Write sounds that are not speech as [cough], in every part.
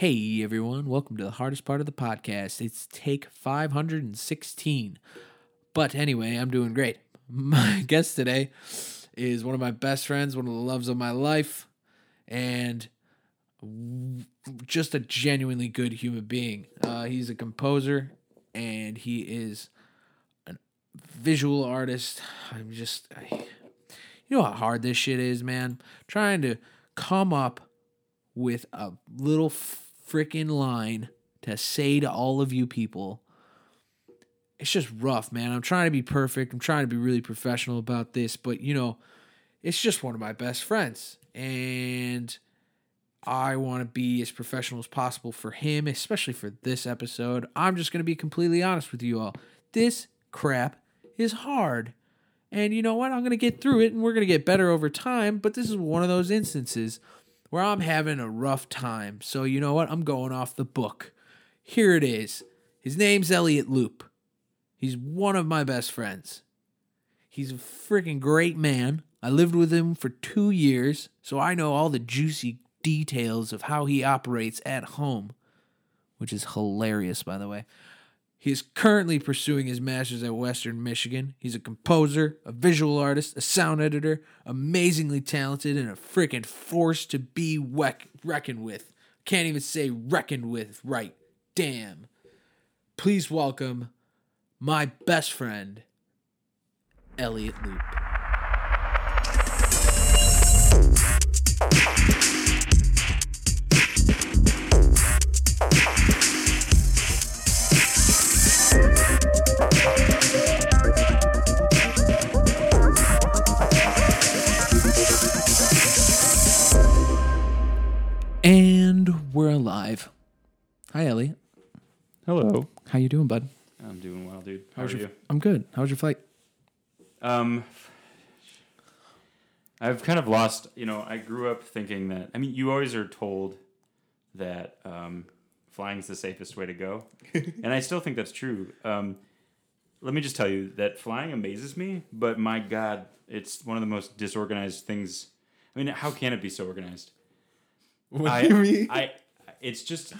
Hey everyone, welcome to the hardest part of the podcast. It's take 516. But anyway, I'm doing great. [laughs] My guest today is one of my best friends, one of the loves of my life, and just a genuinely good human being. Uh, he's a composer and he is a visual artist. I'm just, I, you know how hard this shit is, man. Trying to come up with a little freaking line to say to all of you people. It's just rough, man. I'm trying to be perfect. I'm trying to be really professional about this, but you know, it's just one of my best friends. And I want to be as professional as possible for him, especially for this episode. I'm just going to be completely honest with you all. This crap is hard. And you know what? I'm going to get through it and we're going to get better over time. But this is one of those instances where I'm having a rough time. So you know what? I'm going off the book. Here it is. His name's Elliott Lupp. He's one of my best friends. He's a freaking great man. I lived with him for two years, so I know all the juicy details of how he operates at home, which is hilarious, by the way. He is currently pursuing his master's at Western Michigan. He's a composer, a visual artist, a sound editor, amazingly talented, and a freaking force to be weck- reckoned with. Can't even say reckoned with right. Damn. Please welcome my best friend, Elliott Lupp. We're alive. Hi, Elliott. Hello. How you doing, bud? I'm doing well, dude. How How's are your, you? I'm good. How was your flight? Um, I've kind of lost. You know, I grew up thinking that. I mean, you always are told that um, flying's the safest way to go, [laughs] and I still think that's true. Um, let me just tell you that flying amazes me, but my God, it's one of the most disorganized things. I mean, how can it be so organized? [laughs] What I, do you mean? I, it's just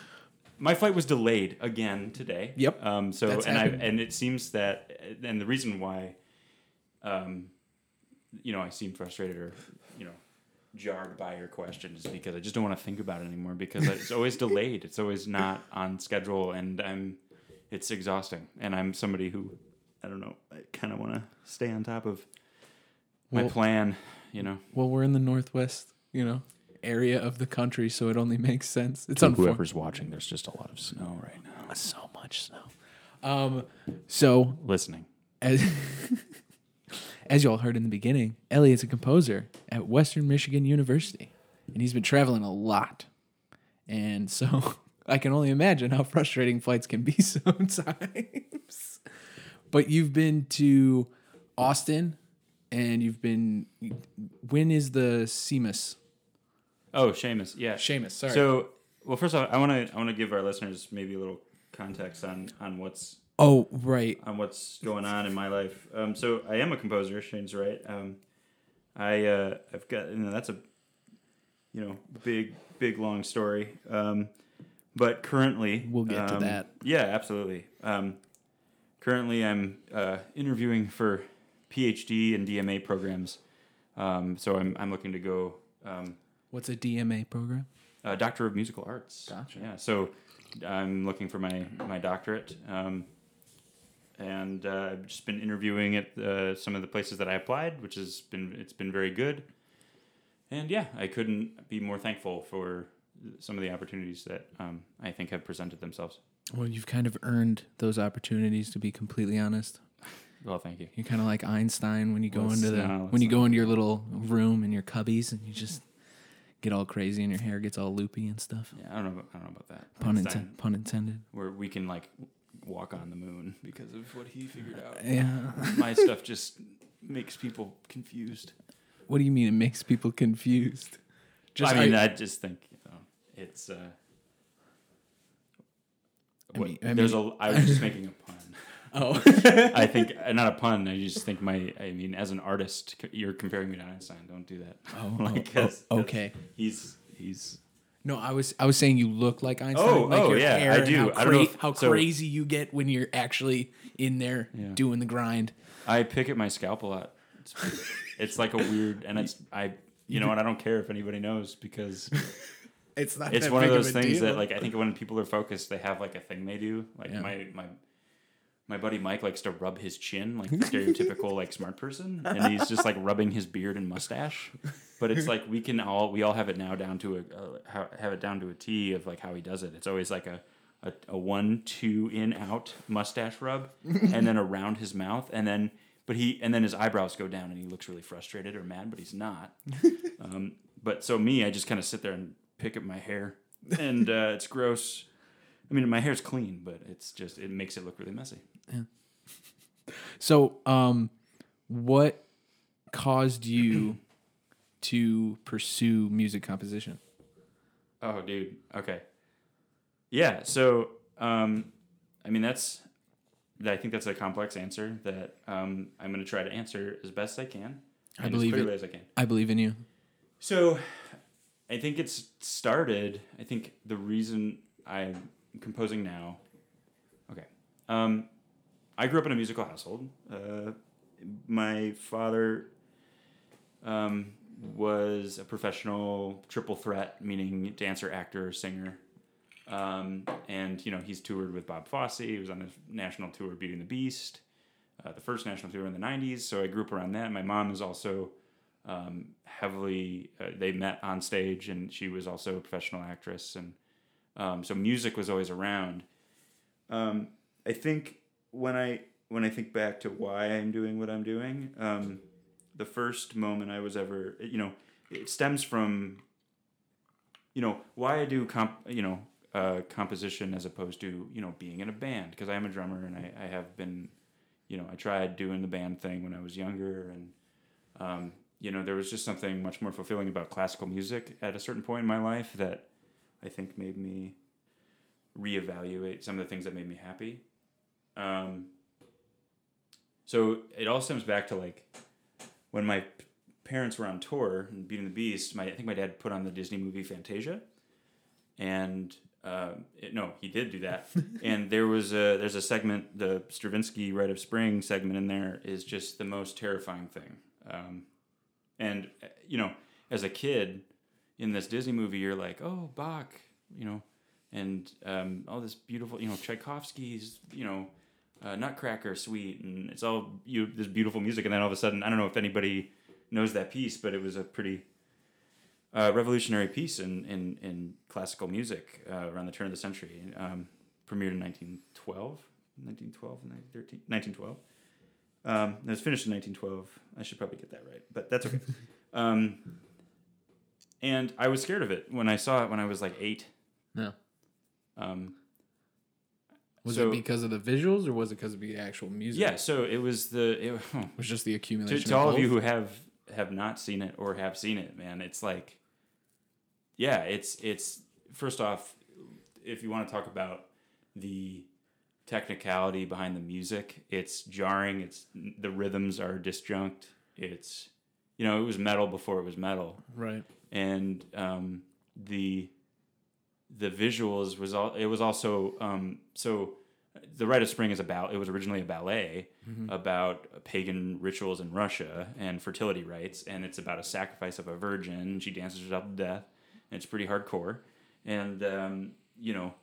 my flight was delayed again today. Yep. Um. So That's and I and it seems that and the reason why, um, you know, I seem frustrated or you know, jarred by your question is because I just don't want to think about it anymore because [laughs] it's always delayed. It's always not on schedule, and I'm, it's exhausting. And I'm somebody who, I don't know, I kind of want to stay on top of my Well- plan. You know. well, we're in the northwest, you know, area of the country, so it only [laughs] makes sense. It's unfortunate. Whoever's watching, there's just a lot of snow right now. [laughs] So much snow. Um, so Listening. as [laughs] as you all heard in the beginning, Elliott's a composer at Western Michigan University, and he's been traveling a lot. And so I can only imagine how frustrating flights can be sometimes. but you've been to Austin, and you've been. When is the CMUS? Oh, Seamus. Yeah. Seamus, sorry. So, well, first of all, I want to I want to give our listeners maybe a little context on on what's Oh, right. on what's going on in my life. Um, so I am a composer. Shane's right. Um, I uh, I've got you know that's a you know big big long story. Um, but currently We'll get to um, that. Yeah, absolutely. Um, currently, I'm uh, interviewing for PhD and DMA programs. Um, so I'm I'm looking to go. What's a DMA program? A Doctor of Musical Arts. Gotcha. Yeah, so I'm looking for my my doctorate, um, and uh, I've just been interviewing at uh, some of the places that I applied, which has been it's been very good. And yeah, I couldn't be more thankful for some of the opportunities that um, I think have presented themselves. Well, you've kind of earned those opportunities, to be completely honest. Well, thank you. You're kind of like Einstein when you go Let's- into the no, when you go into your little room in your cubbies and you just get all crazy and your hair gets all loopy and stuff. Yeah, I don't know. About, I don't know about that. Pun, inten- pun intended. Where we can like walk on the moon because of what he figured out. Yeah. [laughs] my stuff just makes people confused. what do you mean it makes people confused? I mean, I- I, just think you know, it's. Uh, I what- mean- I there's mean- a. I was just making a [laughs] pun. Oh, I think uh, not a pun. I just think my. I mean, as an artist, you're comparing me to Einstein. Don't do that. oh, [laughs] Like, oh, oh, okay. He's he's No, I was I was saying you look like Einstein. Oh, like oh, yeah, I do. How, I don't know if- how so- crazy you get when you're actually in there Yeah. doing the grind. I pick at my scalp a lot. It's, it's like a weird, and it's I, you know, and I don't care if anybody knows because [laughs] It's not. it's that one of those a things deal. that like I think when people are focused, they have like a thing they do. Like Yeah. my my my buddy Mike likes to rub his chin like the [laughs] stereotypical like smart person, and he's just like rubbing his beard and mustache. But it's like we can all we all have it now down to a uh, have it down to a T of like how he does it. It's always like a. A, a one two in out mustache rub and then around his mouth and then but he and then his eyebrows go down and he looks really frustrated or mad but he's not [laughs] um, but so me, I just kind of sit there and pick at my hair, and uh, it's gross. I mean, my hair's clean, but it's just it makes it look really messy. Yeah. So, um, what caused you [clears throat] to pursue music composition? Oh, dude. Okay. Yeah. So, um, I mean, that's. I think that's a complex answer that um, I'm going to try to answer as best I can. I believe as it. as I can. I believe in you. So, I think it's started. I think the reason I'm composing now. Okay. Um, I grew up in a musical household. Uh, my father um, was a professional triple threat, meaning dancer, actor, singer. Um, and you know he's toured with Bob Fosse. He was on the national tour Beauty and the Beast, uh, the first national tour in the '90s. So I grew up around that. My mom is also um, heavily. Uh, they met on stage, and she was also a professional actress, and um, so music was always around. Um, I think when I when I think back to why I'm doing what I'm doing, um, the first moment I was ever, you know, it stems from, you know, why I do comp, you know, uh, composition as opposed to you know being in a band because I am a drummer and I, I have been, you know, I tried doing the band thing when I was younger and, um, you know, there was just something much more fulfilling about classical music at a certain point in my life that I think made me reevaluate some of the things that made me happy. Um, so it all stems back to like when my parents were on tour and Beauty and the Beast. My I think my dad put on the Disney movie Fantasia, and um, it, no, he did do that. [laughs] and there was a there's a segment, the Stravinsky Rite of Spring segment in there is just the most terrifying thing. Um, and uh, you know, as a kid in this Disney movie, you're like, oh Bach, you know, and um, all this beautiful, you know, Tchaikovsky's, you know, uh, Nutcracker Suite, and it's all you this beautiful music, and then all of a sudden, I don't know if anybody knows that piece, but it was a pretty uh, revolutionary piece in in, in classical music uh, around the turn of the century. Um, premiered in 1912, 1912, 1913, 1912. Um, it was finished in 1912. I should probably get that right, but that's okay. [laughs] um, and I was scared of it when I saw it when I was like eight. No. Um, Was So- it because of the visuals or was it because of the actual music? yeah, so it was the it, It [laughs] was just the to, accumulation. to all of you who have have not seen it or have seen it, man, it's like, yeah, it's it's first off, if you want to talk about the technicality behind the music, it's jarring. It's the rhythms are disjunct. It's you know it was metal before it was metal. Right. and um, the the visuals was all it was also um, so the rite of spring is about it was originally a ballet about pagan rituals in russia and fertility rites and it's about a sacrifice of a virgin she dances herself to death and it's pretty hardcore and um, you know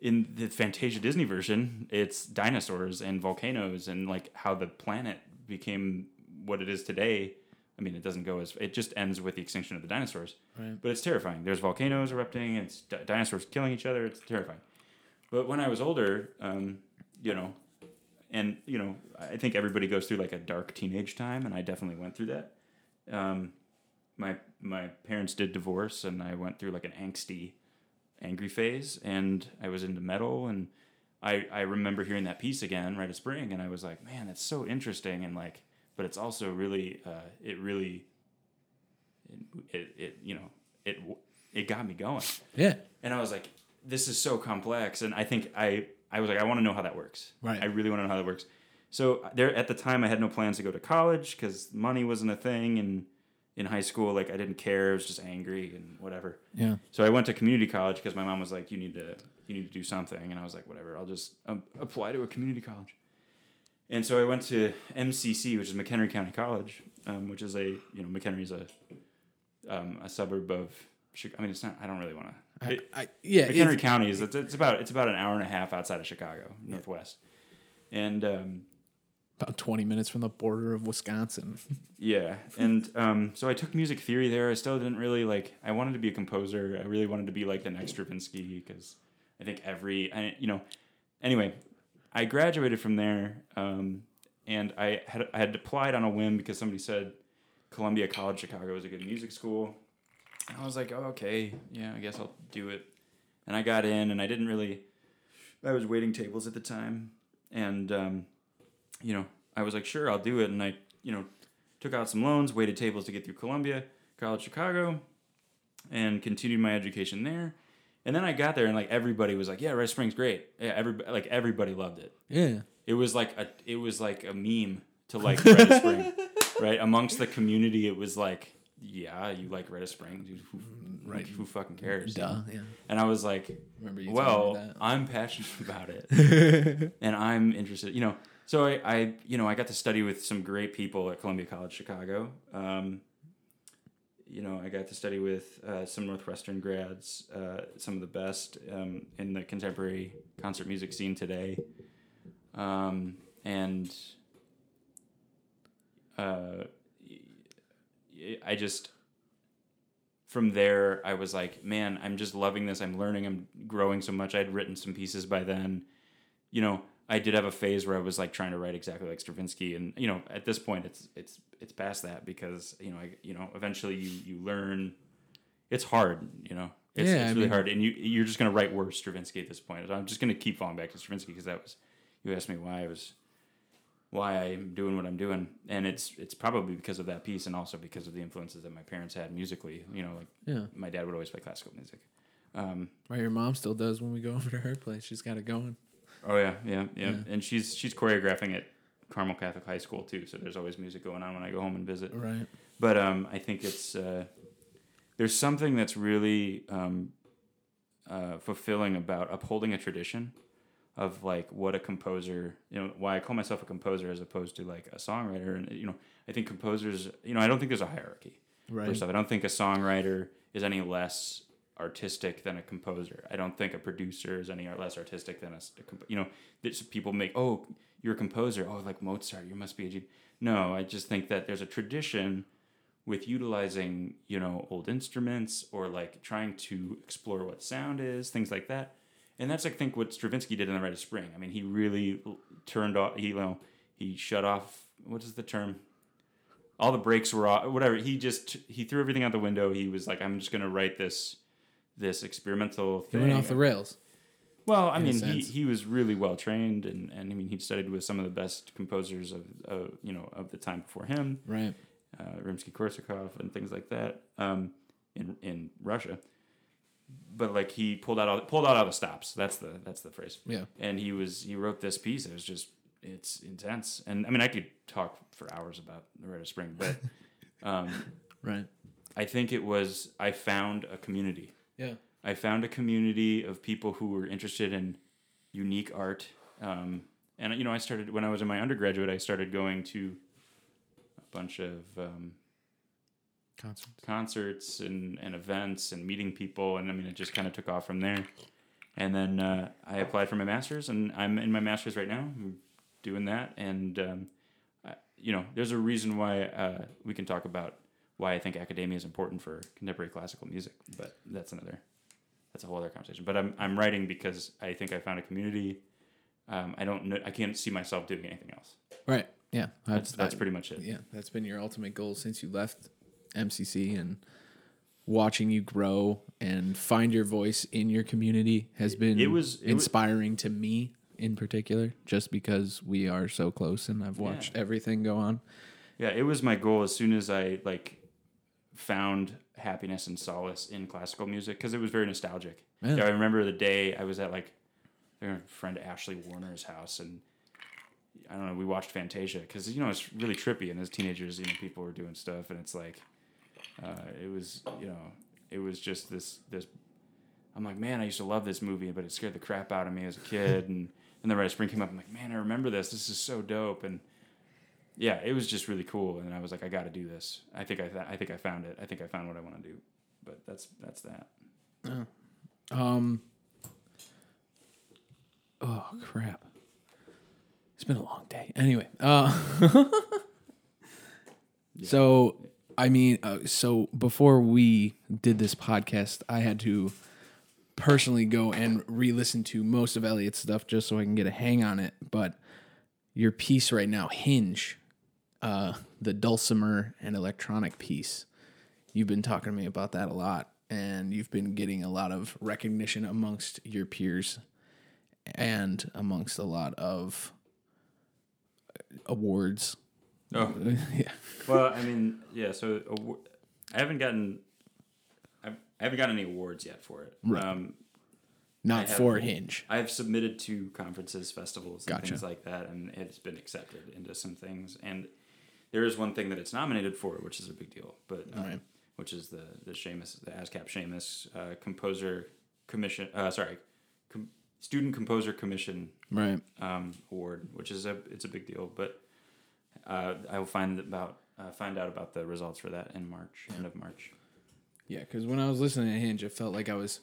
in the fantasia disney version it's dinosaurs and volcanoes and like how the planet became what it is today i mean it doesn't go as it just ends with the extinction of the dinosaurs Right. but it's terrifying. There's volcanoes erupting. It's di- dinosaurs killing each other. It's terrifying. But when I was older, um, you know, and you know, I think everybody goes through like a dark teenage time, and I definitely went through that. Um, my my parents did divorce, and I went through like an angsty, angry phase, and I was into metal, and I I remember hearing that piece again, Rite of Spring, and I was like, man, that's so interesting, and like, but it's also really, uh, it really it, it you know it it got me going Yeah. and i was like this is so complex and i think i i was like i want to know how that works Right. i really want to know how that works so there at the time i had no plans to go to college because money wasn't a thing and in high school. Like I didn't care. I was just angry and whatever. Yeah. So I went to community college because my mom was like, "You need to, you need to do something," and I was like, "Whatever, I'll just um, apply to a community college." And so I went to MCC, which is McHenry County College, um, which is a you know McHenry is a um, a suburb of. Chicago. I mean, it's not. I don't really want to. I, I, yeah. McHenry County is it's, it's about it's about an hour and a half outside of Chicago, northwest, and um, about 20 minutes from the border of Wisconsin. [laughs] Yeah, and um, so I took music theory there. I still didn't really like. I wanted to be a composer. I really wanted to be like the next Stravinsky because I think every, I, you know. Anyway, I graduated from there, um, and I had I had applied on a whim because somebody said Columbia College Chicago was a good music school. And I was like, oh okay, yeah, I guess I'll do it. And I got in, and I didn't really. I was waiting tables at the time, and um, you know, I was like, sure, I'll do it, and I, you know took out some loans, waited tables to get through Columbia College Chicago, and continued my education there. And then I got there, and like everybody was like, "Yeah, Red Spring's great." Yeah, everybody like everybody loved it. Yeah. It was like a it was like a meme to like Red [laughs] Spring, right? Amongst the community, it was like, "Yeah, you like Red Spring, dude? Who, Right. Who fucking cares?" Duh. Yeah. And I was like, Remember you well, I'm passionate [laughs] about it, [laughs] and I'm interested. You know, so I, I, you know, I got to study with some great people at Columbia College Chicago. Um, you know, I got to study with uh, some Northwestern grads, uh, some of the best um, in the contemporary concert music scene today, um, and uh, I just from there I was like, man, I'm just loving this. I'm learning. I'm growing so much. I had written some pieces by then. You know, I did have a phase where I was like trying to write exactly like Stravinsky, and you know, at this point, it's it's it's past that because you know, I you know, eventually you you learn. It's hard, you know. It's, Yeah, it's I really mean- hard, and you you're just gonna write worse Stravinsky at this point. I'm just gonna keep falling back to Stravinsky because that was you asked me why I was why I'm doing what I'm doing, and it's it's probably because of that piece, and also because of the influences that my parents had musically. You know, like Yeah. my dad would always play classical music. Um, Right, your mom still does when we go over to her place. She's got it going. Oh yeah, yeah, yeah, Yeah. and she's she's choreographing at Carmel Catholic High School too, so there's always music going on when I go home and visit. Right. But um, I think it's uh, there's something that's really um, uh, fulfilling about upholding a tradition of like what a composer, you know, why I call myself a composer as opposed to like a songwriter. And you know, I think composers, you know, I don't think there's a hierarchy. Right. First off, I don't think a songwriter is any less artistic than a composer. I don't think a producer is any less artistic than a. comp- you know, there's people make, oh, you're a composer. Oh, like Mozart, you must be a G. No, I just think that there's a tradition with utilizing, you know, old instruments or like trying to explore what sound is, things like that. And that's, I think, what Stravinsky did in the Rite of Spring. I mean, he really turned off, he, you know, he shut off, what is the term? all the brakes were off whatever he just he threw everything out the window he was like i'm just going to write this this experimental He thing went off the rails. well i mean he, he was really well trained and, and i mean he studied with some of the best composers of, of you know of the time before him Right. uh, rimsky-korsakov and things like that um, in in russia but like he pulled out all pulled out all the stops that's the that's the phrase Yeah. and he was he wrote this piece it was just it's intense and i mean i could talk for hours about the rite of spring but um, [laughs] Right. i think it was i found a community Yeah. i found a community of people who were interested in unique art um, and you know i started when i was in my undergraduate i started going to a bunch of um, Concerts. concerts and, and events and meeting people and i mean it just kind of took off from there and then uh, i applied for my master's and i'm in my master's right now i'm doing that and um, I, you know there's a reason why uh, we can talk about why i think academia is important for contemporary classical music but that's another that's a whole other conversation but i'm, I'm writing because i think i found a community um, i don't know i can't see myself doing anything else Right. Yeah. that's, that's I- pretty much it Yeah, that's been your ultimate goal since you left MCC and watching you grow and find your voice in your community has been It was- it inspiring to me in particular just because we are so close and I've watched everything go on. Yeah, it was my goal as soon as I like found happiness and solace in classical music because it was very nostalgic. Yeah. Yeah, I remember the day I was at like our friend Ashley Warner's house and I don't know, we watched Fantasia because you know it's really trippy and as teenagers, you know, people were doing stuff and it's like Uh, it was you know it was just this this. I'm like, man, I used to love this movie, but it scared the crap out of me as a kid. [laughs] and and then Red Spring came up. I'm like, man, I remember this. This is so dope. And yeah, it was just really cool. And I was like, I got to do this. I think I th- I think I found it. I think I found what I want to do. But that's that's that. Um. Oh crap! It's been a long day. Anyway, uh, [laughs] so I mean, uh, so before we did this podcast, I had to personally go and re-listen to most of Elliott's stuff just so I can get a hang on it. But your piece right now, Hinge, uh, the dulcimer and electronic piece, you've been talking to me about that a lot, and you've been getting a lot of recognition amongst your peers and amongst a lot of awards. Oh, [laughs] yeah. well, I mean, yeah. So I haven't gotten. I've, I haven't gotten any awards yet for it. Right. Um, Not have- for Hinge. I've submitted to conferences, festivals, and Gotcha. things like that, and it's been accepted into some things. And there is one thing that it's nominated for, which is a big deal, but um, Right. which is the the Seamus, the ASCAP Seamus uh, Composer Commission. Uh, sorry, com- Student Composer Commission Right. um, award, which is a it's a big deal. But uh, I will find about uh, find out about the results for that in March, end of March. Yeah, because when I was listening to Hinge, it felt like I was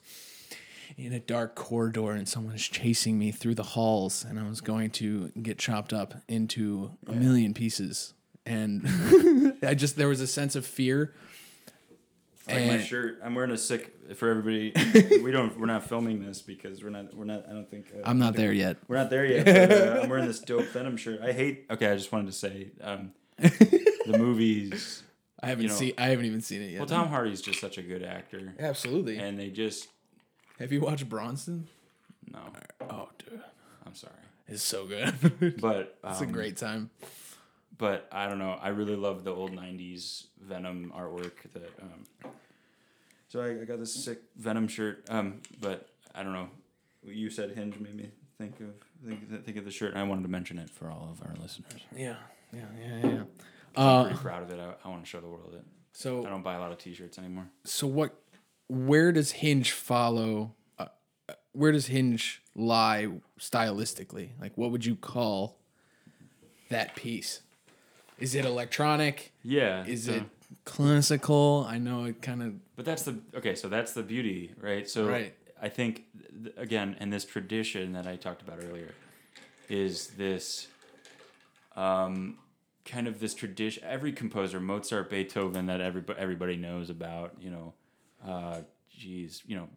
in a dark corridor and someone was chasing me through the halls, and I was going to get chopped up into a million pieces. And [laughs] I just there was a sense of fear. Like my shirt, I'm wearing a sick for everybody. [laughs] we don't, we're not filming this because we're not, we're not. I don't think uh, I'm not there yet. We're not there yet. But, uh, I'm wearing this dope [laughs] Venom shirt. I hate. Okay, I just wanted to say um, the movies. I haven't You know- seen. I haven't even seen it yet. Well, Tom Hardy's just such a good actor, Absolutely. and they just Have you watched Bronson? no. Oh, dude, I'm sorry, it's so good. but it's a um, great time. But I don't know. I really love the old '90s Venom artwork. That um, so I, I got this sick Venom shirt. Um, but I don't know. You said Hinge made me think of think, think of the shirt, and I wanted to mention it for all of our listeners. Yeah, yeah, yeah, yeah. I'm Uh, pretty proud of it. I, I want to show the world it. So I don't buy a lot of T-shirts anymore. so what? Where does Hinge follow? Uh, uh, where does Hinge lie stylistically? Like, what would you call that piece? Is it electronic? Yeah. Is so- it classical? I know it kind of. But that's the okay. So that's the beauty, right? So Right. I think again, and this tradition that I talked about earlier is this um, kind of this tradition. Every composer, Mozart, Beethoven, that everybody everybody knows about. You know, uh, geez, you know,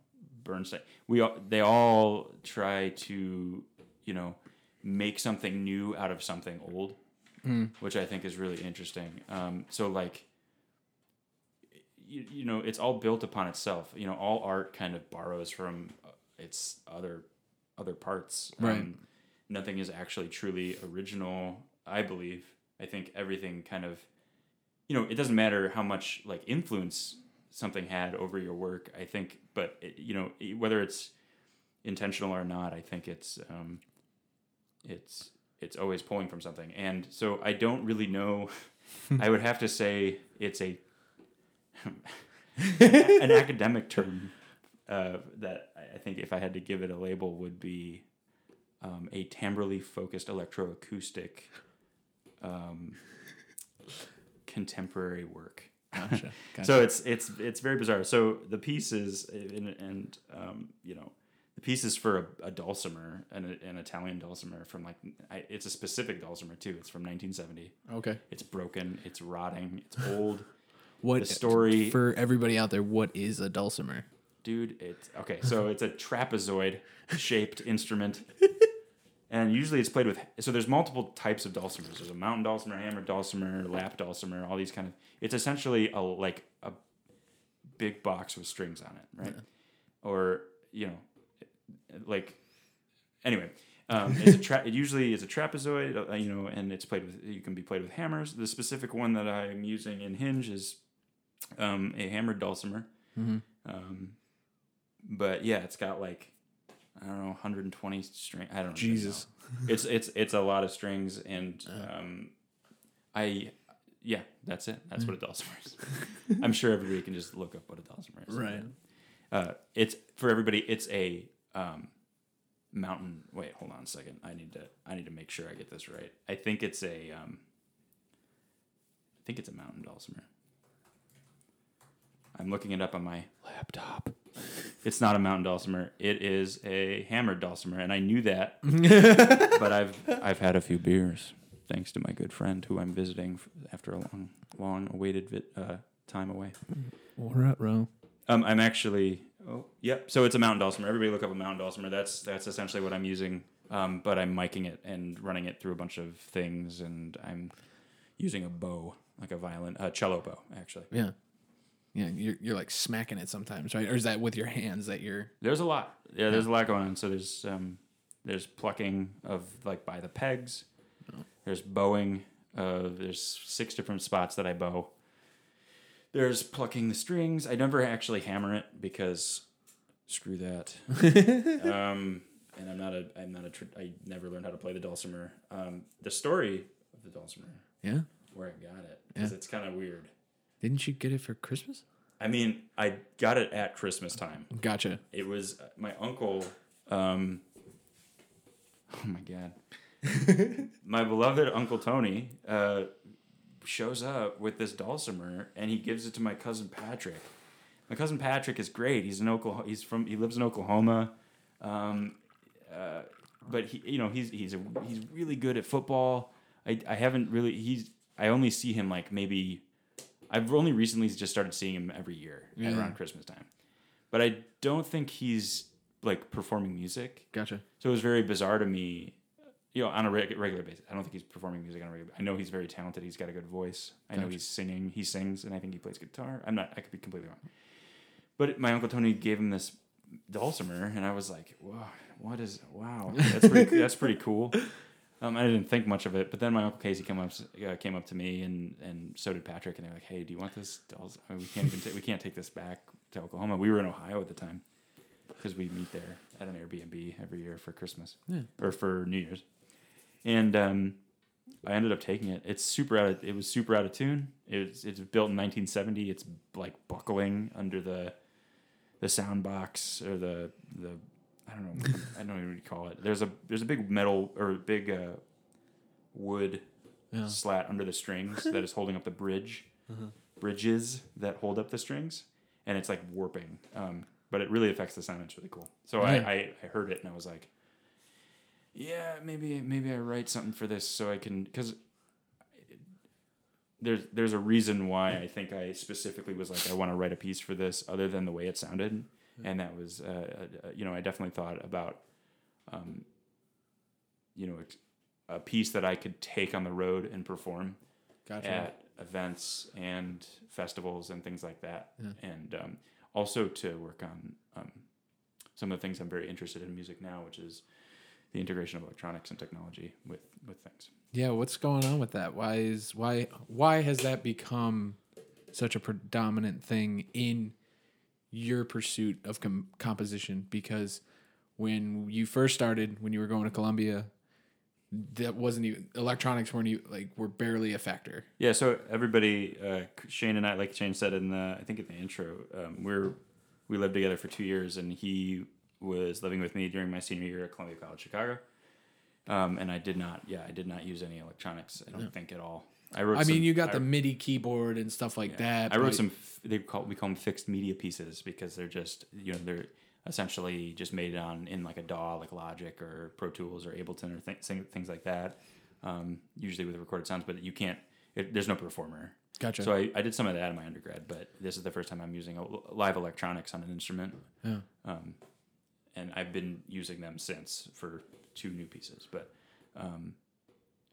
Bernstein. We all they all try to you know make something new out of something old, which I think is really interesting. Um, so like you, you know it's all built upon itself you know all art kind of borrows from uh, its other other parts Right. um, nothing is actually truly original i believe i think everything kind of you know it doesn't matter how much like influence something had over your work i think but it, you know whether it's intentional or not i think it's um it's it's always pulling from something and so i don't really know i would have to say it's a an academic term uh, that I- think if I had to give it a label would be um, a timbrally focused electroacoustic um, contemporary work. Gotcha. gotcha. So it's it's it's very bizarre. So the pieces and, and um, you know the pieces for a, a dulcimer, an, an Italian dulcimer from like I, it's a specific dulcimer too. It's from 1970. okay. It's broken. It's rotting. It's old. [laughs] What the story- for everybody out there? What is a dulcimer? dude it's okay so [laughs] it's a trapezoid shaped instrument and usually it's played with so there's multiple types of dulcimers there's a mountain dulcimer hammer dulcimer lap dulcimer all these kind of it's essentially a like a big box with strings on it right or you know like anyway um, it's a tra- it usually is a trapezoid uh, you know and it's played with you can be played with hammers the specific one that i'm using in hinge is um, a hammered dulcimer um, but yeah, it's got like I don't know, 120 string. I don't know. Jesus. It's it's it's a lot of strings, and [laughs] um, I yeah, that's it. That's what a dulcimer is. I'm sure everybody can just look up what a dulcimer is. Right. Uh, it's for everybody. It's a um, mountain. Wait, hold on a second. I need to. I need to make sure I get this right. I think it's a. Um, I think it's a mountain dulcimer. I'm looking it up on my laptop. It's not a mountain dulcimer. It is a hammered dulcimer, and I knew that. [laughs] but I've I've had a few beers, thanks to my good friend who I'm visiting after a long, long awaited vi- uh, time away. We're at row. Um, I'm actually. Oh, yep. So it's a mountain dulcimer. Everybody look up a mountain dulcimer. That's that's essentially what I'm using. Um, but I'm miking it and running it through a bunch of things, and I'm using a bow, like a violin, a cello bow, actually. Yeah. Yeah, you're you're like smacking it sometimes, right? Or is that with your hands that you're There's a lot. Yeah, there's a lot going on. So there's um, there's plucking of like by the pegs. There's bowing. Uh, there's six different spots that I bow. There's plucking the strings. I never actually hammer it because screw that. [laughs] um, and I'm not a I'm not a tr- I never learned how to play the dulcimer. Um, the story of the dulcimer, Yeah. where I got it, because Yeah. it's kind of weird. Didn't you get it for Christmas? I mean, I got it at Christmas time. Gotcha. it was uh, my uncle um oh my god [laughs] my beloved uncle tony uh shows up with this dulcimer and he gives it to my cousin patrick my cousin patrick is great he's in oklahoma he's from he lives in oklahoma um uh, but he you know he's he's a, he's really good at football i i haven't really he's i only see him like maybe i've only recently just started seeing him every year Yeah. around christmas time but I don't think he's like performing music. Gotcha. So it was very bizarre to me, you know, on a reg- regular basis. I don't think he's performing music on a regular. Basis. I know he's very talented. He's got a good voice. I know he's singing. He sings, and I think he plays guitar. I'm not. I could be completely wrong. But my uncle Tony gave him this dulcimer, and I was like, "Wow, what is? Wow, that's pretty. [laughs] that's pretty cool." Um, I didn't think much of it, but then my uncle Casey came up uh, came up to me, and and so did Patrick, and they're like, "Hey, do you want this? Dulc- I mean, we can't even ta- we can't take this back to Oklahoma. We were in Ohio at the time because we meet there at an Airbnb every year for Christmas Yeah. or for New Year's, and um, I ended up taking it. It's super out. Of, it was super out of tune. It's it's built in 1970. It's like buckling under the the sound box or the the I don't know I don't know what you call it. There's a there's a big metal or a big uh, wood Yeah. slat under the strings [laughs] that is holding up the bridge bridges that hold up the strings and it's like warping um, but it really affects the sound it's really cool so Yeah. I, I i heard it and i was like yeah maybe maybe i write something for this so i can because there's there's a reason why i think i specifically was like i want to write a piece for this other than the way it sounded and that was uh, uh, you know i definitely thought about um, you know a piece that i could take on the road and perform Gotcha. at events and festivals and things like that, Yeah. and um, also to work on um, some of the things I'm very interested in music now, which is the integration of electronics and technology with with things. Yeah, what's going on with that? Why is why why has that become such a predominant thing in your pursuit of com- composition? Because when you first started, when you were going to Columbia, that wasn't even electronics weren't even like were barely a factor. Yeah, so everybody, uh, Shane and I, like Shane said in the, I think in the intro, um, we're we lived together for two years, and he was living with me during my senior year at Columbia College Chicago. Um, and I did not, yeah, I did not use any electronics. I don't think at all. I wrote. I mean, you got I- the MIDI keyboard and stuff like that. I wrote some. They call we call them fixed media pieces because they're just you know they're essentially just made on in like a DAW like Logic or Pro Tools or Ableton or th- things like that. Um, usually with recorded sounds, but you can't. It, there's no performer. Gotcha. So I, I did some of that in my undergrad, but this is the first time I'm using a, live electronics on an instrument, yeah. um, and I've been using them since for two new pieces. But um,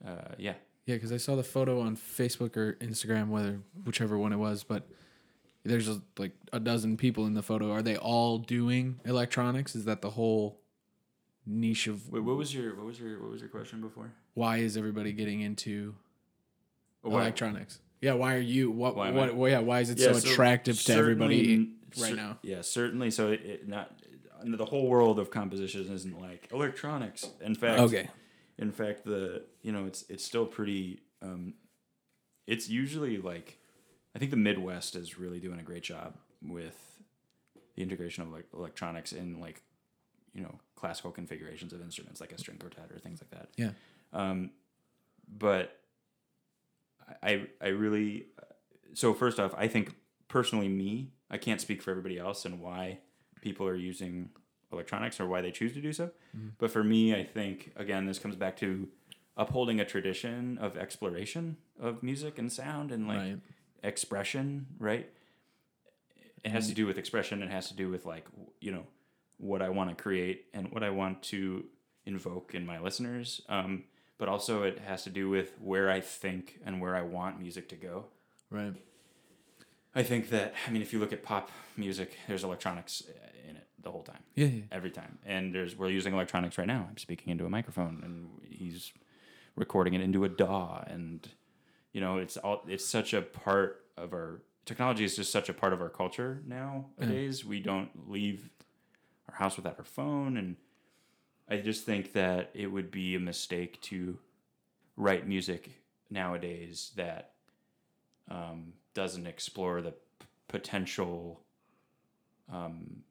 uh, yeah, Yeah, because I saw the photo on Facebook or Instagram, whether whichever one it was, but there's a, like a dozen people in the photo. Are they all doing electronics? Is that the whole niche of Wait, what was your what was your what was your question before? why is everybody getting into why- electronics? Yeah, why are you? What? Why what? I- well, yeah, why is it Yeah, so attractive to everybody right cer- now? Yeah, certainly. So it, it not the whole world of composition isn't like electronics. In fact, Okay. in fact, the you know it's it's still pretty. Um, it's usually like I think the Midwest is really doing a great job with the integration of like electronics in like you know classical configurations of instruments like a string quartet or things like that. Yeah. Um, but I I really so first off, I think personally me, I can't speak for everybody else and why people are using electronics or why they choose to do so. But for me, I think again this comes back to upholding a tradition of exploration of music and sound and like Right. expression, right? It has to do with expression. It has to do with like you know what I want to create and what I want to invoke in my listeners. Um, but also it has to do with where I think and where I want music to go. Right. I think that I mean if you look at pop music, there's electronics uh, in it the whole time Yeah. yeah. every time. And there's we're using electronics right now. I'm speaking into a microphone, and he's recording it into a DAW, and you know it's all it's such a part of our technology is just such a part of our culture nowadays. We don't leave our house without our phone, and I just think that it would be a mistake to write music nowadays that um, doesn't explore the p- potential um,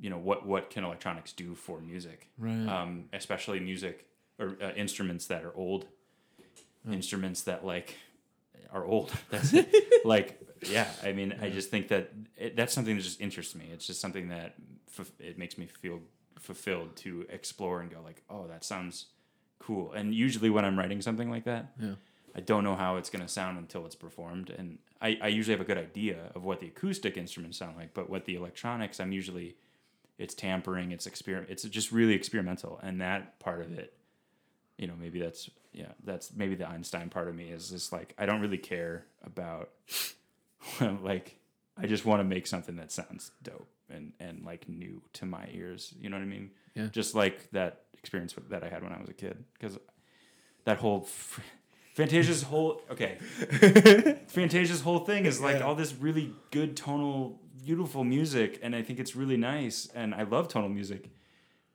you know what what can electronics do for music? Right. um, especially music or uh, instruments that are old. Instruments that like are old. [laughs] That's [laughs] like yeah i mean i just think that it, that's something that just interests me. It's just something that f- it makes me feel fulfilled to explore and go like oh that sounds cool. And usually when i'm writing something like that Yeah. I don't know how it's going to sound until it's performed. And I, I usually have a good idea of what the acoustic instruments sound like, but what the electronics, I'm usually, it's tampering, it's experiment, it's just really experimental. And that part of it, you know, maybe that's, yeah, that's maybe the Einstein part of me is just like, I don't really care about, [laughs] like, I just want to make something that sounds dope and, and like new to my ears. You know what I mean? Yeah. Just like that experience that I had when I was a kid. Because that whole Fantasia's whole okay. [laughs] Fantasia's whole thing is like all this really good tonal, beautiful music, and I think it's really nice, and I love tonal music.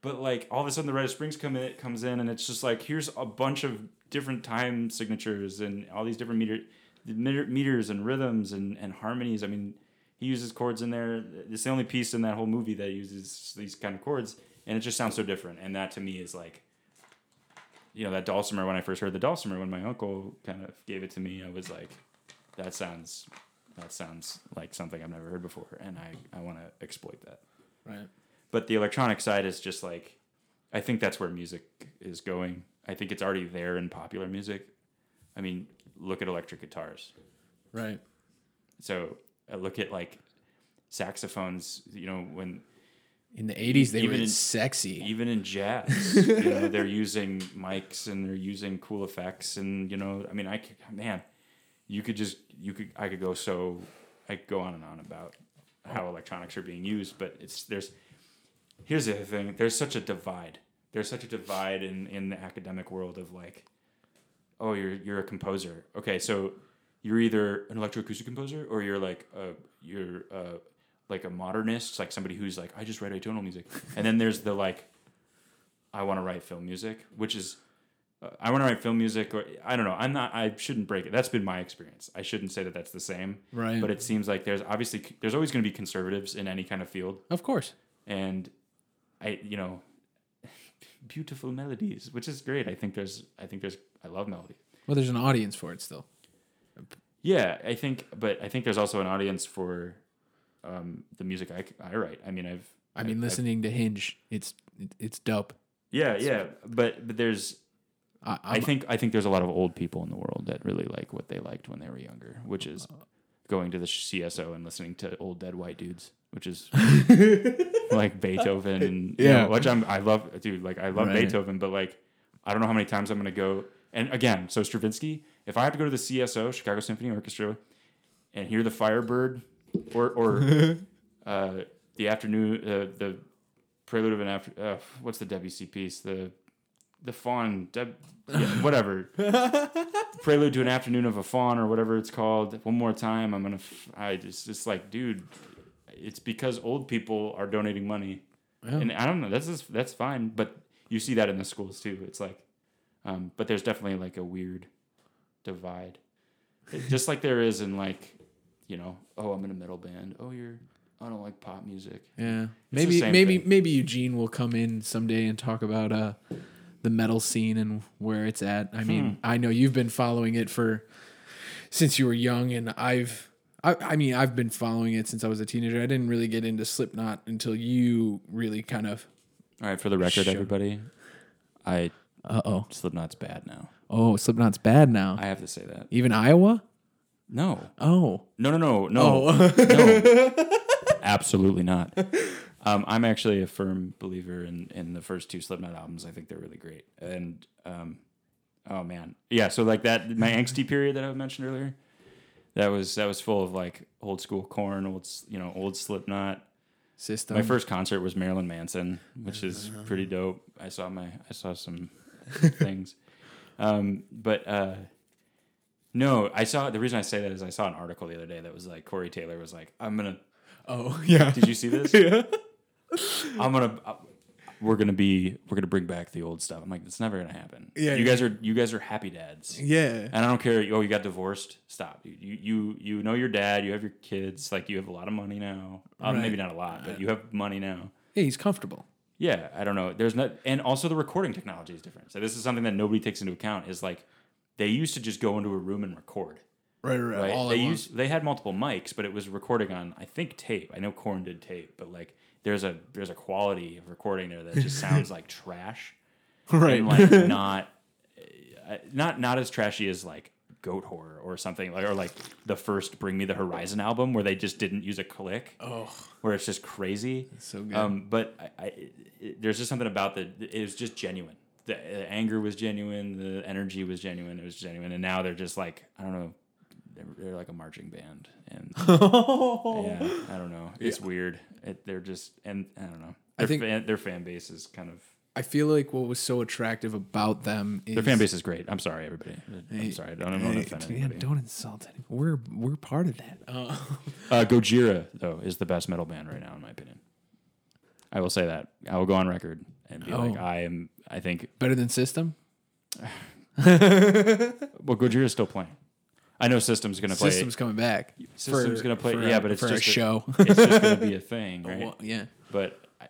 But like all of a sudden, the Rite of Springs come in, it comes in, and it's just like here's a bunch of different time signatures and all these different meter, meter meters and rhythms and and harmonies. I mean, he uses chords in there. It's the only piece in that whole movie that uses these kind of chords, and it just sounds so different. And that to me is like you know that dulcimer when i first heard the dulcimer when my uncle kind of gave it to me i was like that sounds that sounds like something i've never heard before and i, I want to exploit that Right. but the electronic side is just like i think that's where music is going i think it's already there in popular music i mean look at electric guitars Right. so I look at like saxophones you know when In the eighties, they Even were in- sexy. even in jazz, [laughs] you know, they're using mics and they're using cool effects, and you know, I mean, I could, man, you could just, you could, I could go so, I could go on and on about how electronics are being used, but it's there's, here's the thing, there's such a divide, there's such a divide in in the academic world of like, oh, you're you're a composer, okay, so you're either an electroacoustic composer or you're like a you're uh like a modernist, like somebody who's like, I just write atonal music. And then there's the like, I want to write film music, which is, uh, I want to write film music, or I don't know. I'm not. I shouldn't break it. That's been my experience. I shouldn't say that that's the same. Right. But it seems like there's obviously there's always going to be conservatives in any kind of field, Of course. and I you know, [laughs] beautiful melodies, which is great. I think there's I think there's I love melody. Well, there's an audience for it still. Yeah, I think, but I think there's also an audience for um, the music I, I write. I mean, I've I mean, I've- listening to Hinge, it's it's dope. Yeah, yeah, but but there's I, I think I think there's a lot of old people in the world that really like what they liked when they were younger, which is going to the CSO and listening to old dead white dudes, which is [laughs] like Beethoven and you Yeah. know, which I'm I love, dude. Like I love Right. Beethoven, but like I don't know how many times I'm gonna go. And again, so Stravinsky, if I have to go to the CSO, Chicago Symphony Orchestra, and hear the Firebird or or [laughs] uh, the afternoon uh, the prelude of an after uh, what's the Debussy piece? The the fawn Deb, yeah, [laughs] whatever. [laughs] Prelude to an afternoon of a fawn or whatever it's called. One more time i'm gonna f- i just just like dude it's because old people are donating money. Yeah. and i don't know that's just, that's fine but you see that in the schools too. It's like um, but there's definitely like a weird divide. Just like there is in like, you know, oh, I'm in a metal band. Oh, you're I don't like pop music. Yeah, the maybe maybe thing. maybe Eugene will come in someday and talk about uh the metal scene and where it's at. I mean, I know you've been following it for since you were young, and I've. I, I mean, I've been following it since I was a teenager. I didn't really get into Slipknot until you really kind of. All right, for the record, everybody, I Uh oh. Slipknot's bad now. Oh, Slipknot's bad now. I have to say that. Even Iowa? No, Oh. no, no, no, no, Oh. no, [laughs] absolutely not. Um, I'm actually a firm believer in in the first two Slipknot albums. I think they're really great. And um, oh man, yeah. So like that, my angsty period that I mentioned earlier, that was that was full of like old school Korn, old you know old Slipknot. System. My first concert was Marilyn Manson, which is pretty dope. I saw my I saw some things, [laughs] um, but uh, no, I saw the reason I say that is I saw an article the other day that was like Corey Taylor was like, I'm gonna. Oh, [laughs] yeah. Did you see this? [laughs] yeah. I'm gonna. Uh, we're gonna be. We're gonna bring back the old stuff. I'm like, it's never gonna happen. Yeah, you yeah. guys are. You guys are happy dads. Yeah. And I don't care. Oh, you got divorced. Stop. You you you, know your dad. You have your kids. Like you have a lot of money now. Um, Right. Maybe not a lot, but you have money now. Yeah, he's comfortable. Yeah, I don't know. There's not, and also the recording technology is different. So this is something that nobody takes into account. Is like they used to just go into a room and record. Right, right, Right? All they used they had multiple mics, but it was recording on I think tape. I know Korn did tape, but like there's a there's a quality of recording there that just sounds [laughs] like trash Right. and like [laughs] not uh, not not as trashy as like Goatwhore or something like or like the first Bring Me the Horizon album where they just didn't use a click oh, where it's just crazy. so good. Um, but I, I, it, there's just something about the. It was just genuine. The, the anger was genuine. The energy was genuine. It was genuine. And now they're just like I don't know. They're, they're like a marching band, and [laughs] yeah, I don't know. It's weird. It, they're just and I don't know. I think- fan, their fan base is kind of I feel like what was so attractive about them is their fan base is great. I'm sorry, everybody. I'm Hey, sorry. I don't, I don't Hey, offend anybody. don't insult anyone. We're we're part of that. Uh, [laughs] Uh, Gojira though is the best metal band right now, in my opinion. I will say that. I will go on record and be like, Oh. I am. I think better than System. [laughs] Well, Gojira's still playing. I know System's going to play. System's coming back. System's going to play. yeah, a- but it's for just a show. it's just going to be a [laughs] thing, right? Yeah. But I,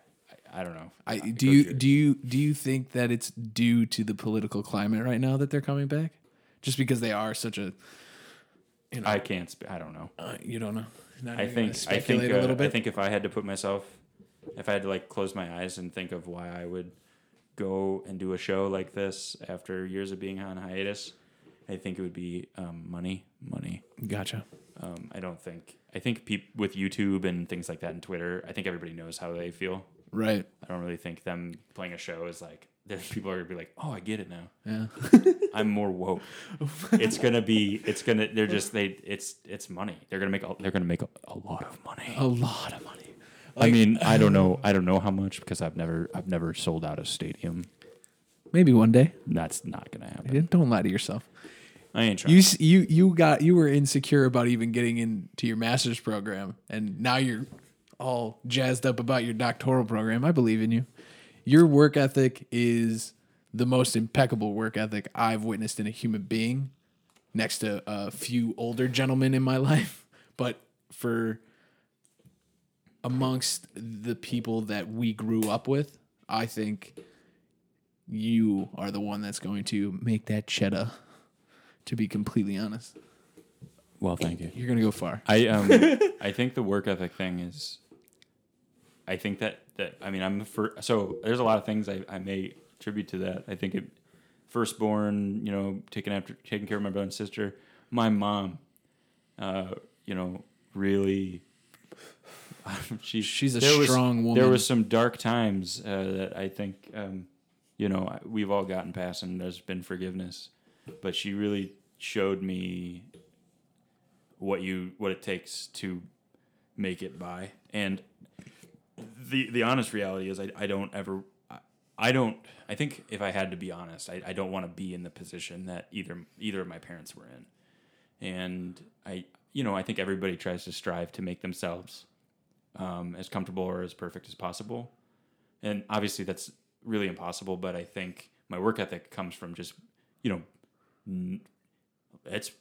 I, I don't know. I, Uh, do you do you do you think that it's due to the political climate right now that they're coming back? Just because they are such a, you know, I can't. Sp- I don't know. uh, you don't know. Not I even think. gonna I think. speculate Uh, a little I think if I had to put myself, if I had to like close my eyes and think of why I would go and do a show like this after years of being on hiatus, I think it would be um, money. Money. Gotcha. Um, I don't think. I think peop- with YouTube and things like that and Twitter, I think everybody knows how they feel. Right. I don't really think them playing a show is like [laughs] there's people are gonna be like, oh, I get it now. Yeah. [laughs] I'm more woke. [laughs] it's gonna be. It's gonna. They're just. They. It's. It's money. They're gonna make. A, they're gonna make a, a lot of money. a lot of money. I mean, [laughs] I don't know. I don't know how much because I've never. I've never sold out a stadium. Maybe one day. That's not gonna happen. Don't lie to yourself. I ain't trying. You s- you you got you were insecure about even getting into your master's program, and now you're all jazzed up about your doctoral program. I believe in you. Your work ethic is the most impeccable work ethic I've witnessed in a human being, next to a few older gentlemen in my [laughs] life. But for amongst the people that we grew up with, I think you are the one that's going to make that cheddar. To be completely honest, well, thank you. you're gonna go far. I [laughs] um I think the work ethic thing is I think that that I mean I'm the first so there's a lot of things I, I may attribute to that. I think it firstborn, you know, taking after taking care of my brother and sister. My mom, uh, you know, really [laughs] she's She's a there was- strong There woman. was some dark times uh, that I think um, you know we've all gotten past, and there's been forgiveness. But she really showed me what you what it takes to make it by and the the honest reality is I, I don't ever I, I don't I think if I had to be honest I, I don't want to be in the position that either either of my parents were in and I you know I think everybody tries to strive to make themselves um, as comfortable or as perfect as possible and obviously that's really impossible but I think my work ethic comes from just you know it's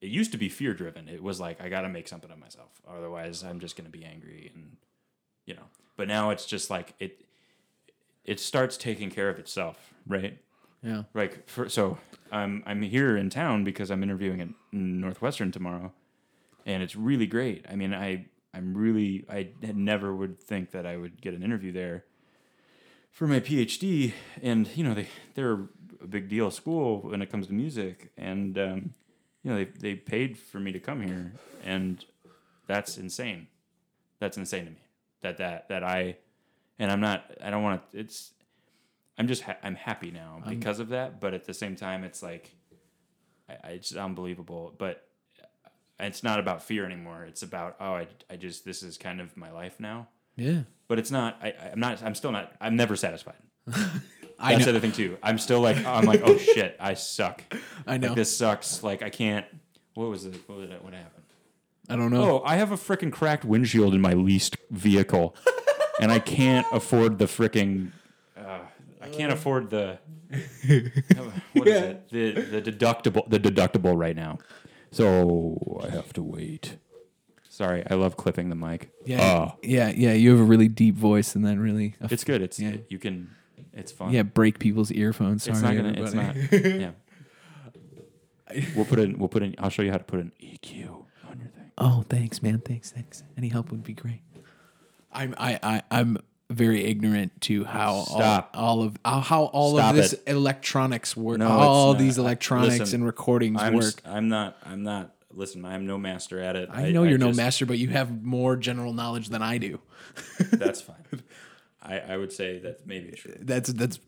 it used to be fear driven. It was like I got to make something of myself, otherwise I'm just going to be angry and you know. But now it's just like it it starts taking care of itself, right? Yeah. Like for, so I'm I'm here in town because I'm interviewing at Northwestern tomorrow, and it's really great. I mean, I I'm really I had never would think that I would get an interview there for my PhD, and you know they they're a big deal school when it comes to music, and um, you know they they paid for me to come here, and that's insane. That's insane to me. That that that I, and I'm not. I don't want to. It's. I'm just. Ha- I'm happy now because of that, but at the same time, it's like, I, I it's unbelievable. But it's not about fear anymore. It's about oh, I I just this is kind of my life now Yeah. but it's not. I, I'm not. I'm still not. I'm never satisfied. [laughs] I That's the other thing too. I'm still like. I'm like. Oh shit! I suck. [laughs] I know. Like, this sucks. Like I can't. What was it? What was it? What happened? I don't know. Oh, I have a freaking cracked windshield in my leased vehicle, [laughs] and I can't afford the freaking. Uh, I can't afford the. What is it? The the deductible the deductible right now. So I have to wait. Sorry, I love clipping the mic. Yeah. Oh. Yeah. Yeah. You have a really deep voice, and then really. It's good. It's Yeah. you can. It's fun. Yeah. Break people's earphones. Sorry, it's not gonna. It's everybody. not. Yeah. [laughs] We'll put in. We'll put in. I'll show you how to put an EQ on your thing. Oh, thanks, man. Thanks, thanks. Any help would be great. I'm I, I I'm very ignorant to how Stop. all, all of uh, how all Stop of this it. electronics work. No, all these electronics Listen, and recordings I'm. work. s- I'm not. I'm not. Listen, I'm no master at it. I know you're no just- master, but you have more general knowledge than I do. [laughs] That's fine. I, I would say that's maybe true. That's that's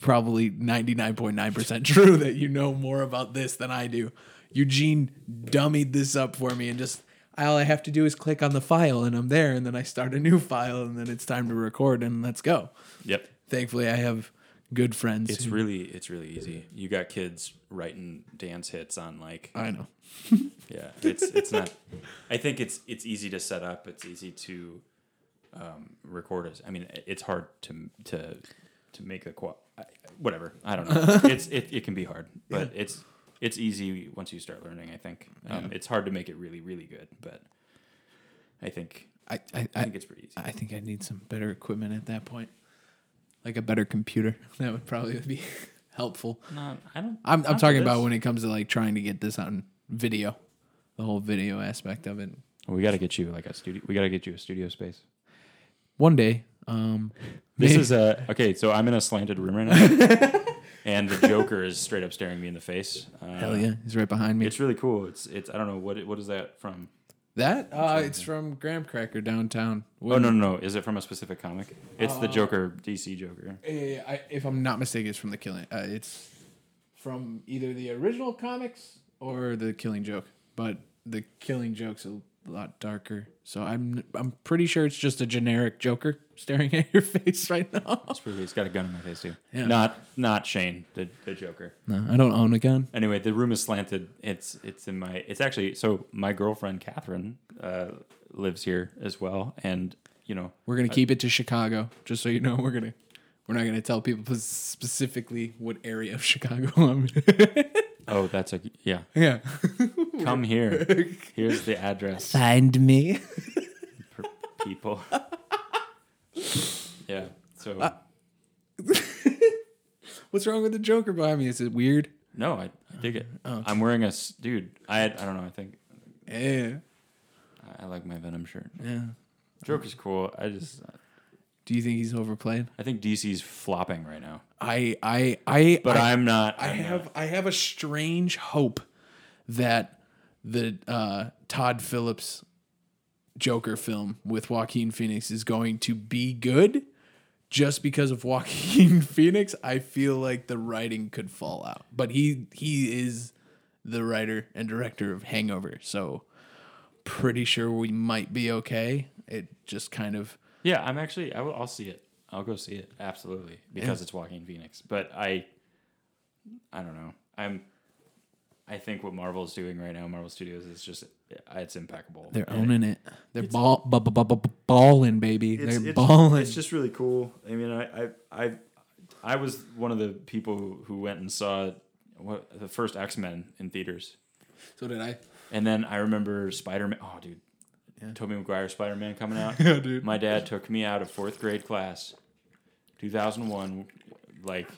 probably 99.9% true that you know more about this than I do. Eugene dummied this up for me and just all I have to do is click on the file and I'm there and then I start a new file and then it's time to record and let's go. Yep. Thankfully I have good friends. It's who- really. It's really easy. You got kids writing dance hits on like. I know. [laughs] Yeah. It's it's not. [laughs] I think it's it's easy to set up. It's easy to um, record as. I mean, it's hard to to to make a qual. Whatever. I don't know. [laughs] it's it, it can be hard, but it's it's easy once you start learning. I think um, it's hard to make it really really good, but I think I, I, I I, think it's pretty easy. I think I need some better equipment at that point. Like a better computer. [laughs] That would probably [laughs] be helpful. Not, I don't. I'm, I'm talking for about when it comes to like trying to get this on video, the whole video aspect of it. we got to get you like a studio. We got to get you a studio space. One day, um, This maybe- is a [laughs] okay. So I'm in a slanted room right now, and the Joker is straight up staring me in the face. Uh, hell yeah, he's right behind me. It's really cool. It's it's I don't know what it- what is that from. that uh, it's from Graham Cracker downtown. Oh no no no! Is it from a specific comic? It's the Joker DC Joker. I, if I'm not mistaken, it's from the Killing. Uh, it's from either the original comics or the Killing Joke, but the Killing Joke's a lot darker. So I'm I'm pretty sure it's just a generic Joker staring [laughs] at your face right now. It's pretty. It's got a gun in my face too. Yeah. Not not Shane the the Joker. No, I don't own a gun. Anyway, the room is slanted. It's it's in my. It's actually so my girlfriend Catherine uh, lives here as well, and you know We're gonna keep it to Chicago, just so you know. We're gonna we're not gonna tell people specifically what area of Chicago I'm. in. [laughs] oh that's a yeah. yeah, [laughs] Come here. Here's the address. find me. for people. yeah. So Uh, [laughs] What's wrong with the Joker behind me? Is it weird? no, I, I dig it. Oh. I'm wearing a s- dude. I I don't know. I think Yeah, I, I like my Venom shirt. yeah. Joker's cool. I just Do you think he's overplayed? I think DC's flopping right now. I I I But I, I, am not. I I'm have not. I have a strange hope that the uh, Todd Phillips Joker film with Joaquin Phoenix is going to be good. Just because of Joaquin [laughs] Phoenix, I feel like the writing could fall out. But he he is the writer and director of Hangover, so pretty sure we might be okay. It just kind of Yeah, I'm actually. I will, I'll see it. I'll go see it absolutely because it's Joaquin Phoenix. But I, I don't know. I'm. I think what Marvel's doing right now, Marvel Studios, is just uh, it's impeccable. they're And owning it. They're ball, balling, baby. it's, They're it's, balling. It's just really cool. I mean, I, I, I, I was one of the people who, who went and saw what the first X Men in theaters. So did I. And then I remember Spider Man. Oh, dude. Yeah. Tobey Maguire Spider Man coming out. [laughs] Yeah, dude. My dad took me out of fourth grade class, 2001. Like,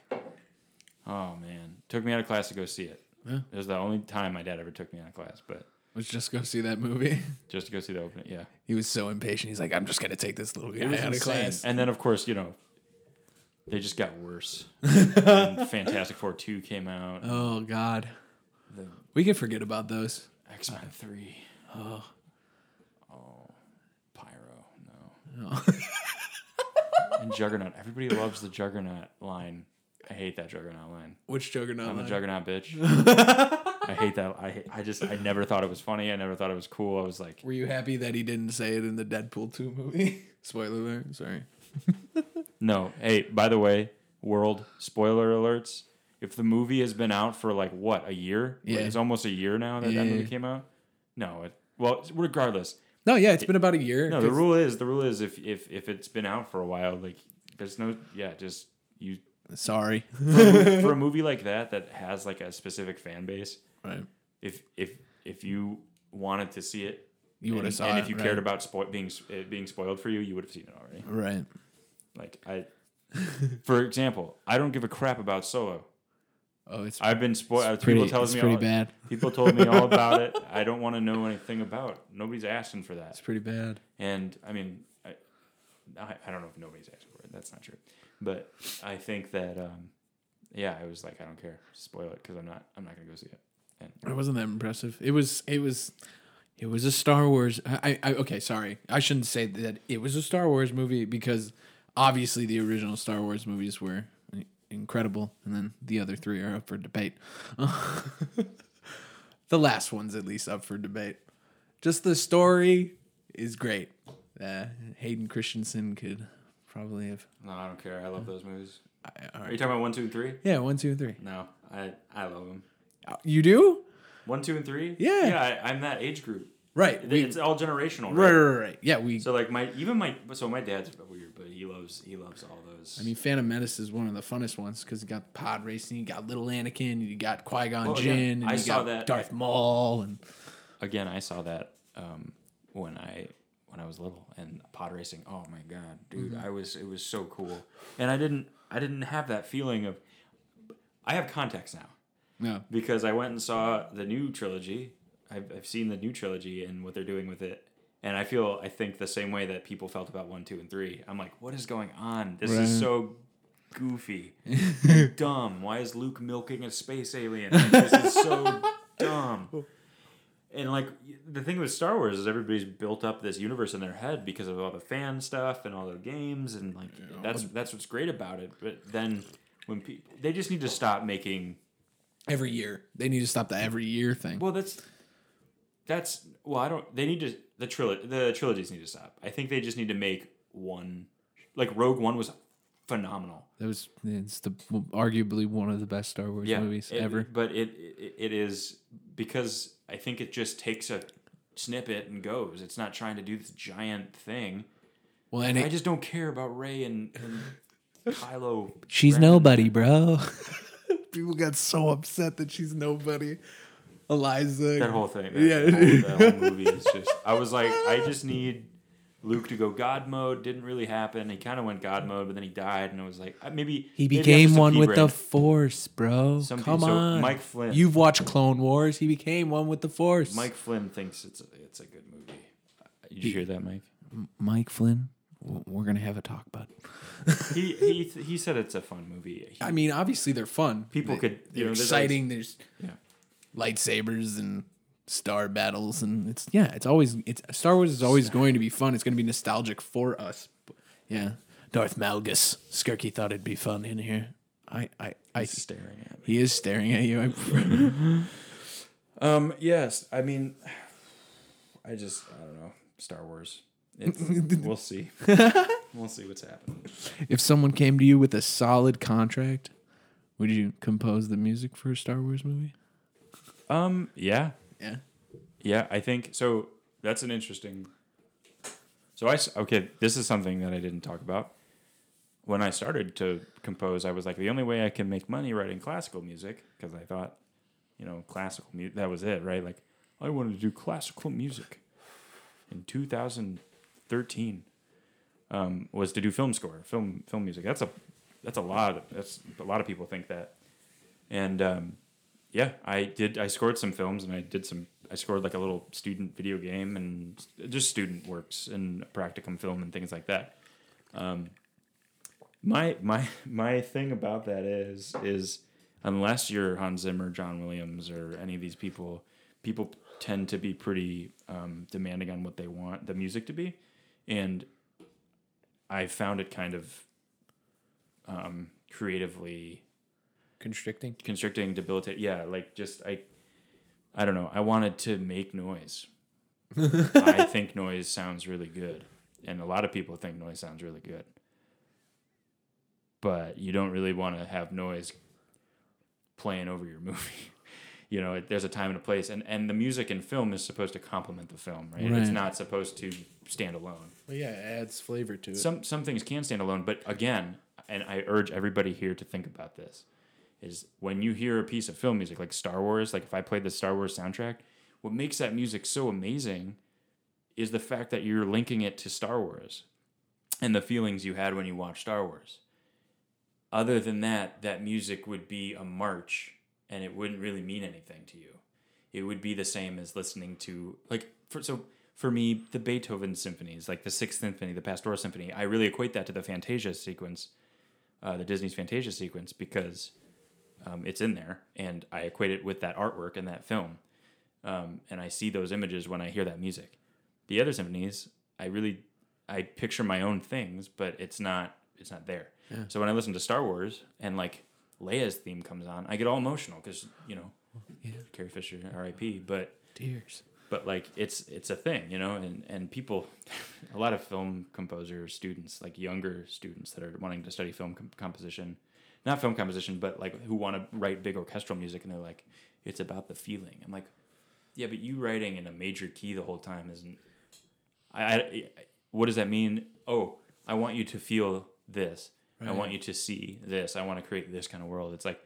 oh man, took me out of class to go see it. Yeah. It was the only time my dad ever took me out of class, but Let's just go see that movie. [laughs] just to go see the opening. Yeah, He was so impatient. He's like, I'm just gonna take this little guy was out of class. And then of course, you know, they just got worse. [laughs] Fantastic Four two came out. Oh God, The we can forget about those. X Men three. Oh, Pyro. No. Oh. [laughs] And Juggernaut. Everybody loves the Juggernaut line. I hate that Juggernaut line. which Juggernaut? I'm the? Juggernaut bitch. [laughs] I hate that. I hate, I just I never thought it was funny. I never thought it was cool. I was like, Were you happy that he didn't say it in the Deadpool two movie? [laughs] Spoiler alert. Sorry. no. Hey, by the way, world spoiler alerts. If the movie has been out for like what a year, Yeah. it's almost a year now that Yeah. that movie came out. No, it, well, regardless. No, yeah, it's been about a year. No, the rule is the rule is if if if it's been out for a while, like there's no yeah, just you Sorry. for a, movie, for a movie like that that has like a specific fan base. right. If if if you wanted to see it, You would and, have saw and it. if you right. cared about spo- being it being spoiled for you, you would have seen it already. Right. Like I, for example, I don't give a crap about Solo. Oh, it's, I've been spoiled. pretty, People tells it's me pretty all, bad. people told me all [laughs] about it. I don't want to know anything about. it. Nobody's asking for that. It's pretty bad. And I mean, I, I, I don't know if nobody's asking for it. That's not true. But I think that, um, yeah, I was like, I don't care. Spoil it because I'm not. I'm not gonna go see it. And It wasn't that impressive. It was. It was. It was a Star Wars. I, I. Okay, sorry. I shouldn't say that it was a Star Wars movie because obviously the original Star Wars movies were incredible, and then the other three are up for debate. [laughs] the last one's at least up for debate. Just the story is great. Uh, Hayden Christensen could probably have. no, I don't care. I love those movies. I, Are you talking about one, two, and three? Yeah, one, two, and three. No, I I love them. Uh, You do? One, two, and three. Yeah. yeah. I, I'm that age group. Right. We, it's all generational. right, Right? right, right. Yeah, we. So like my even my so my dad's a bit weird, but he loves he loves all those. I mean, Phantom Menace is one of the funnest ones because you got pod racing, you got little Anakin, you got Qui Gon Well, Jinn, and I you saw got that- Darth Maul, and again, I saw that um, when I when I was little and pod racing. Oh my god, dude! Mm-hmm. I was it was so cool, and I didn't I didn't have that feeling of. I have context now no, because I went and saw the new trilogy. I've, I've seen the new trilogy and what they're doing with it, and I feel I think the same way that people felt about one, two, and three. I'm like, what is going on? This Right. is so goofy, [laughs] dumb. Why is Luke milking a space alien? Like, this is so [laughs] dumb. And like the thing with Star Wars is everybody's built up this universe in their head because of all the fan stuff and all the games and like that's that's what's great about it. But then when people they just need to stop making every year they need to stop the every year thing. well that's that's well I don't they need to the trilogy the trilogies need to stop. I think they just need to make one like Rogue One was phenomenal. That was it's the arguably one of the best Star Wars movies it- ever. But it, it it is because I think it just takes a snippet and goes. It's not trying to do this giant thing. Well, and I it, just don't care about Rey and, and Kylo. she's Ren. nobody, bro. [laughs] People got so upset that she's nobody. Eliza, That whole thing. That, Yeah. that whole, that whole [laughs] movie is just. I was like, I just need Luke to go God mode. Didn't really happen. He kind of went God mode, but then he died, and I was like, uh, maybe He became just a one pea with the. Force, bro. Some Come people- so on, Mike Flynn. You've watched Clone Wars. He became one with the Force. Mike Flynn thinks it's a, it's a good movie. Did you hear that, Mike? Mike Flynn. We're gonna have a talk, bud. [laughs] he he he said it's a fun movie. He- I mean, obviously they're fun. People They- could- you They're know, there's exciting. There's Yeah. Lightsabers and star battles, and it's yeah. It's always it's Star Wars is always going to be fun. It's going to be nostalgic for us. Yeah, Darth Malgus. Skirky thought it'd be fun in here. I I I. He's staring at me. He is staring at you. [laughs] Um. Yes. I mean, I just I don't know Star Wars. It's, [laughs] we'll see. we'll see what's happening. if someone came to you with a solid contract, would you compose the music for a Star Wars movie? Um. Yeah. Yeah. Yeah. I think so. That's an interesting. So I okay. This is something that I didn't talk about. When I started to compose, I was like, the only way I can make money writing classical music, because I thought you know, classical music. That was it, right? Like, I wanted to do classical music in 2013. Um, was to do film score, film film music. That's a that's a lot. That's a lot of people think that, and um, yeah, I did. I scored some films, and I did some. I scored like a little student video game, and just student works and practicum film and things like that. Um, my my my thing about that is is unless you're Hans Zimmer, John Williams, or any of these people, people tend to be pretty um, demanding on what they want the music to be, and I found it kind of um, creatively Constricting. constricting, debilitating. Yeah, like just I, I don't know. I wanted to make noise. [laughs] I think noise sounds really good, and a lot of people think noise sounds really good. But you don't really want to have noise playing over your movie. [laughs] You know, there's a time and a place, and and the music in film is supposed to complement the film, right? It's not supposed to stand alone. Well, yeah, it adds flavor to it. Some some things can stand alone, but again, and I urge everybody here to think about this, is when you hear a piece of film music like Star Wars, like if I played the Star Wars soundtrack, what makes that music so amazing is the fact that you're linking it to Star Wars and the feelings you had when you watched Star Wars. Other than that, that music would be a march and it wouldn't really mean anything to you. It would be the same as listening to like for so for me, the Beethoven symphonies, like the Sixth Symphony, the Pastoral Symphony, I really equate that to the Fantasia sequence, uh, the Disney's Fantasia sequence, because um, it's in there, and I equate it with that artwork and that film, um, and I see those images when I hear that music. The other symphonies, I really, I picture my own things, but it's not, it's not there. Yeah. So when I listen to Star Wars and like Leia's theme comes on, I get all emotional because you know, Yeah. Carrie Fisher, R.I.P. But Tears. but like it's it's a thing you know and and people [laughs] a lot of film composers students like younger students that are wanting to study film com- composition not film composition but like who want to write big orchestral music and they're like it's about the feeling. I'm like yeah but you writing in a major key the whole time isn't i, I what does that mean? Oh i want you to feel this. I want you to see this. I want to create this kind of world. It's like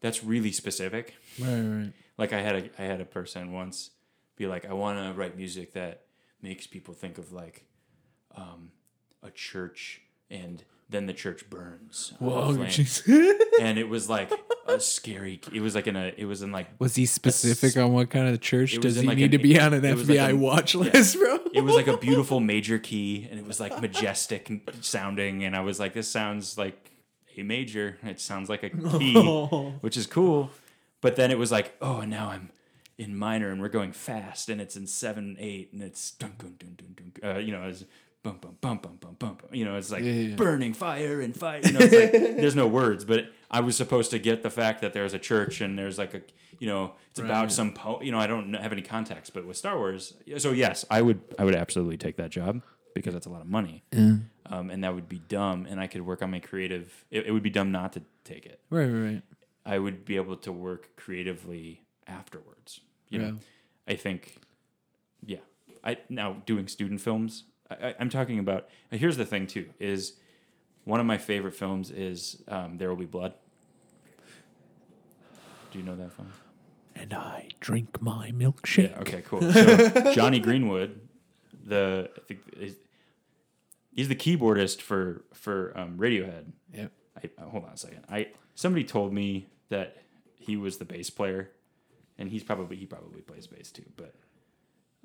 that's really specific. Right, right. like I had a I had a person once be like, I want to write music that makes people think of like um, a church, and then the church burns. a Whoa, [laughs] and it was like a scary. It was like in a. It was in like. Was he specific on what kind of church does he like need an- to be on an was like FBI a- watch yeah. list, bro? It was like a [laughs] beautiful major key, and it was like majestic [laughs] sounding, and I was like, "This sounds like a major. It sounds like a key." which is cool. But then it was like, oh, and now I'm in minor, and we're going fast, and it's in seven eight, and it's dun dun dun dun dun. Uh, you know, it's bum bum bum bum bum bum. You know, it's like Yeah, yeah, yeah. burning fire and fire. You know, it's like [laughs] there's no words, but I was supposed to get the fact that there's a church and there's like a, you know, it's about some po. You know, I don't have any context, but with Star Wars, so yes, I would, I would absolutely take that job because that's a lot of money. Yeah. Um, and that would be dumb, and I could work on my creative. It, it would be dumb not to take it. Right, right, right. I would be able to work creatively afterwards. You know, I think, yeah. I now doing student films. I, I'm talking about. Here's the thing too: is one of my favorite films is um, There Will Be Blood. Do you know that film? And I drink my milkshake. Yeah. Okay. Cool. So [laughs] Jonny Greenwood, the I think is, he's the keyboardist for for um, Radiohead. Yep. I, uh, hold on a second. I somebody told me that he was the bass player, and he's probably he probably plays bass too. But